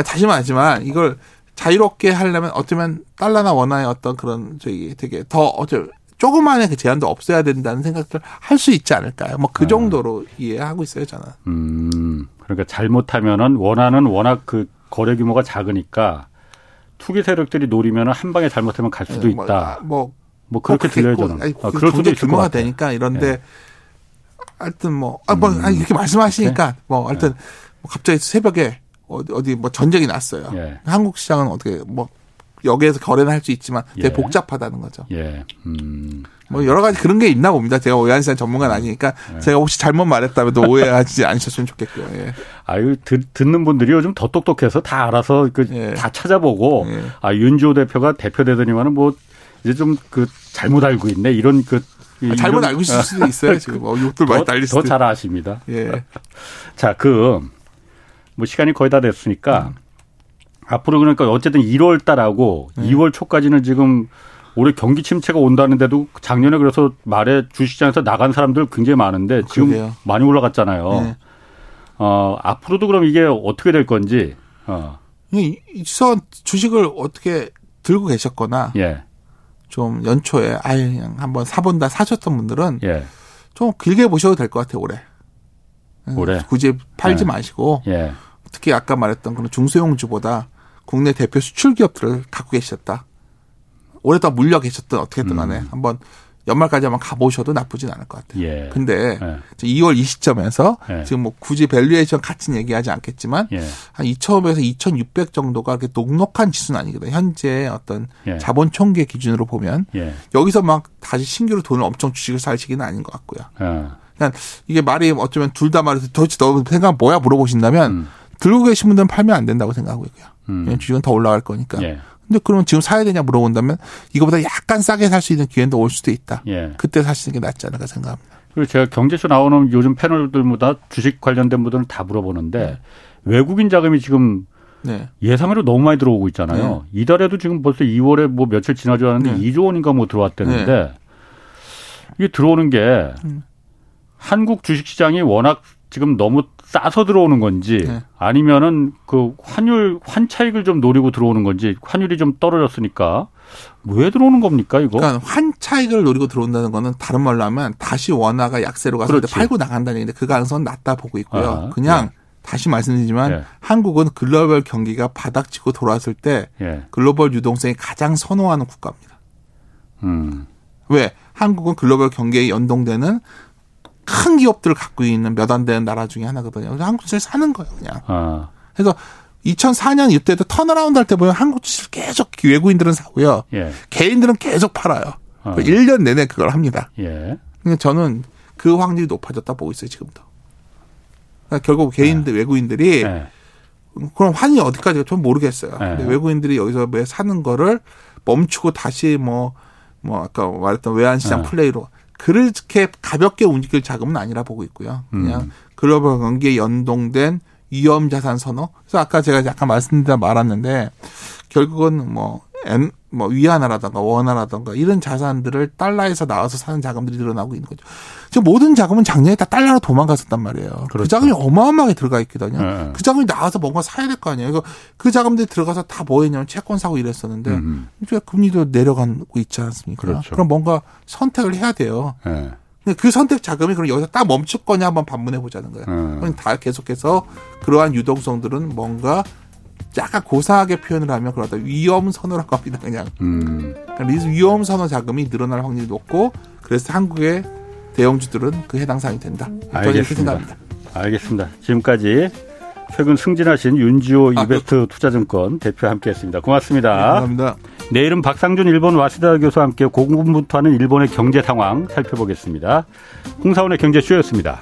다시 말하지만 이걸 자유롭게 하려면 어쩌면 달러나 원화의 어떤 그런 저기 되게 더 어쩌 조그만의 그 제한도 없애야 된다는 생각을 할 수 있지 않을까요? 뭐그 네. 정도로 이해하고 있어요, 저는. 음, 그러니까 잘못하면은 원화는 워낙 그 거래 규모가 작으니까 투기 세력들이 노리면 한 방에 잘못하면 갈 수도 네, 뭐, 있다. 뭐, 뭐 그렇게 들려요, 저는. 아니, 아, 그럴 수도 있을 규모가 되니까 이런데 네. 하여튼 뭐, 아, 뭐, 음. 이렇게 말씀하시니까 네. 뭐, 하여튼 네. 뭐 갑자기 새벽에 어디, 어디 뭐 전쟁이 났어요. 예. 한국 시장은 어떻게 뭐 여기에서 거래는 할 수 있지만 되게 예. 복잡하다는 거죠. 예. 음. 뭐 여러 가지 그런 게 있나 봅니다. 제가 오해한시장 전문가는 아니니까 예. 제가 혹시 잘못 말했다면 또 오해하지 않으셨으면 좋겠고요. 예. 아유 듣, 듣는 분들이 요즘 더 똑똑해서 다 알아서 그다 예. 찾아보고 예. 아 윤주호 대표가 대표 되더니만은 뭐 이제 좀 그 잘못 알고 있네 이런 그 아, 잘못 알고 있을 수도 있어요. 지금 어, 욕들 많이 달리 더잘 아십니다. 예. 자, 그, 뭐 시간이 거의 다 됐으니까 음. 앞으로 그러니까 어쨌든 1월 달하고 네. 2월 초까지는 지금 올해 경기 침체가 온다는데도 작년에 그래서 말에 주식시장에서 나간 사람들 굉장히 많은데 지금 그러게요. 많이 올라갔잖아요. 네. 어, 앞으로도 그럼 이게 어떻게 될 건지. 어. 이서 주식을 어떻게 들고 계셨거나 예. 좀 연초에 아예 그냥 한번 사본다 사셨던 분들은 예. 좀 길게 보셔도 될 것 같아요 올해. 음, 올해 굳이 팔지 예. 마시고 예. 특히 아까 말했던 그런 중소형주보다 국내 대표 수출 기업들을 갖고 계셨다. 올해 더 물려 계셨던 어떻게든 간에 음. 한번 연말까지 한번 가보셔도 나쁘진 않을 것 같아요. 예. 근데 예. 2월 이 시점에서 예. 지금 뭐 굳이 valuation 같은 얘기하지 않겠지만 예. 한 2,500에서 2,600 정도가 그렇게 녹록한 지수는 아니거든요. 현재 어떤 예. 자본 총계 기준으로 보면 예. 여기서 막 다시 신규로 돈을 엄청 주식을 살 시기는 아닌 것 같고요. 예. 그냥 이게 말이 어쩌면 둘 다 말해서 도대체 너 생각 뭐야 물어보신다면 음. 들고 계신 분들은 팔면 안 된다고 생각하고 있고요. 음. 주식은 더 올라갈 거니까. 근데 그러면 지금 사야 되냐 물어본다면 이거보다 약간 싸게 살 수 있는 기회도 올 수도 있다. 예. 그때 사시는 게 낫지 않을까 생각합니다. 그리고 제가 경제쇼 나오는 요즘 패널들보다 주식 관련된 분들은 다 물어보는데 네. 외국인 자금이 지금 네. 예상외로 너무 많이 들어오고 있잖아요. 네. 이달에도 지금 벌써 2월에 뭐 며칠 지나지 않았는데 네. 2조 원인가 뭐 들어왔다는데 네. 이게 들어오는 게 음. 한국 주식 시장이 워낙 지금 너무 싸서 들어오는 건지 네. 아니면은 그 환율 환차익을 좀 노리고 들어오는 건지 환율이 좀 떨어졌으니까 왜 들어오는 겁니까 이거? 그러니까 환차익을 노리고 들어온다는 거는 다른 말로 하면 다시 원화가 약세로 가서 팔고 나간다는 얘기인데 그 가능성은 낮다 보고 있고요. 아, 그냥 네. 다시 말씀드리지만 예. 한국은 글로벌 경기가 바닥치고 돌아왔을 때 예. 글로벌 유동성이 가장 선호하는 국가입니다. 음. 왜? 한국은 글로벌 경기에 연동되는 큰 기업들을 갖고 있는 몇 안 되는 나라 중에 하나거든요. 그래서 한국 주식을 사는 거예요, 그냥. 아. 그래서 2004년 이때도 turnaround 할 때 보면 한국 주식을 계속 외국인들은 사고요. 예. 개인들은 계속 팔아요. 어. 1년 내내 그걸 합니다. 예. 근데 저는 그 확률이 높아졌다 보고 있어요, 지금도. 그러니까 결국 개인들, 예. 외국인들이 예. 그럼 환이 어디까지가 좀 모르겠어요. 예. 근데 외국인들이 여기서 왜 사는 거를 멈추고 다시 뭐, 뭐 아까 말했던 외환시장 예. 플레이로 그렇게 가볍게 움직일 자금은 아니라 보고 있고요. 그냥 음. 글로벌 경기에 연동된 위험 자산 선호. 그래서 아까 제가 약간 말씀드려 말았는데 결국은 뭐 N 뭐 위안화라든가 원화라든가 이런 자산들을 달러에서 나와서 사는 자금들이 늘어나고 있는 거죠. 지금 모든 자금은 작년에 다 달러로 도망갔었단 말이에요. 그 그렇죠. 그 자금이 어마어마하게 들어가 있거든요. 네. 그 자금이 나와서 뭔가 사야 될 거 아니에요. 그, 그 자금들이 들어가서 다뭐 했냐면 채권 사고 이랬었는데 음. 이제 금리도 내려가고 있지 않습니까? 그렇죠. 그럼 뭔가 선택을 해야 돼요. 네. 그 선택 자금이 그럼 여기서 딱 멈출 거냐 한번 반문해 보자는 거예요. 네. 그럼 다 계속해서 그러한 유동성들은 뭔가 약간 고사하게 표현을 하면 그러다 위험 선호라고 합니다. 그냥 음. 그러니까 위험 선호 자금이 늘어날 확률이 높고 그래서 한국의 대형주들은 그 해당 사항이 된다. 알겠습니다. 알겠습니다. 지금까지 최근 승진하신 윤지호 아, 이베스트 그... 투자증권 대표와 함께했습니다. 고맙습니다. 네, 감사합니다. 내일은 박상준 일본 와시다 교수와 함께 고군분투하는 일본의 경제 상황 살펴보겠습니다. 홍사원의 경제쇼였습니다.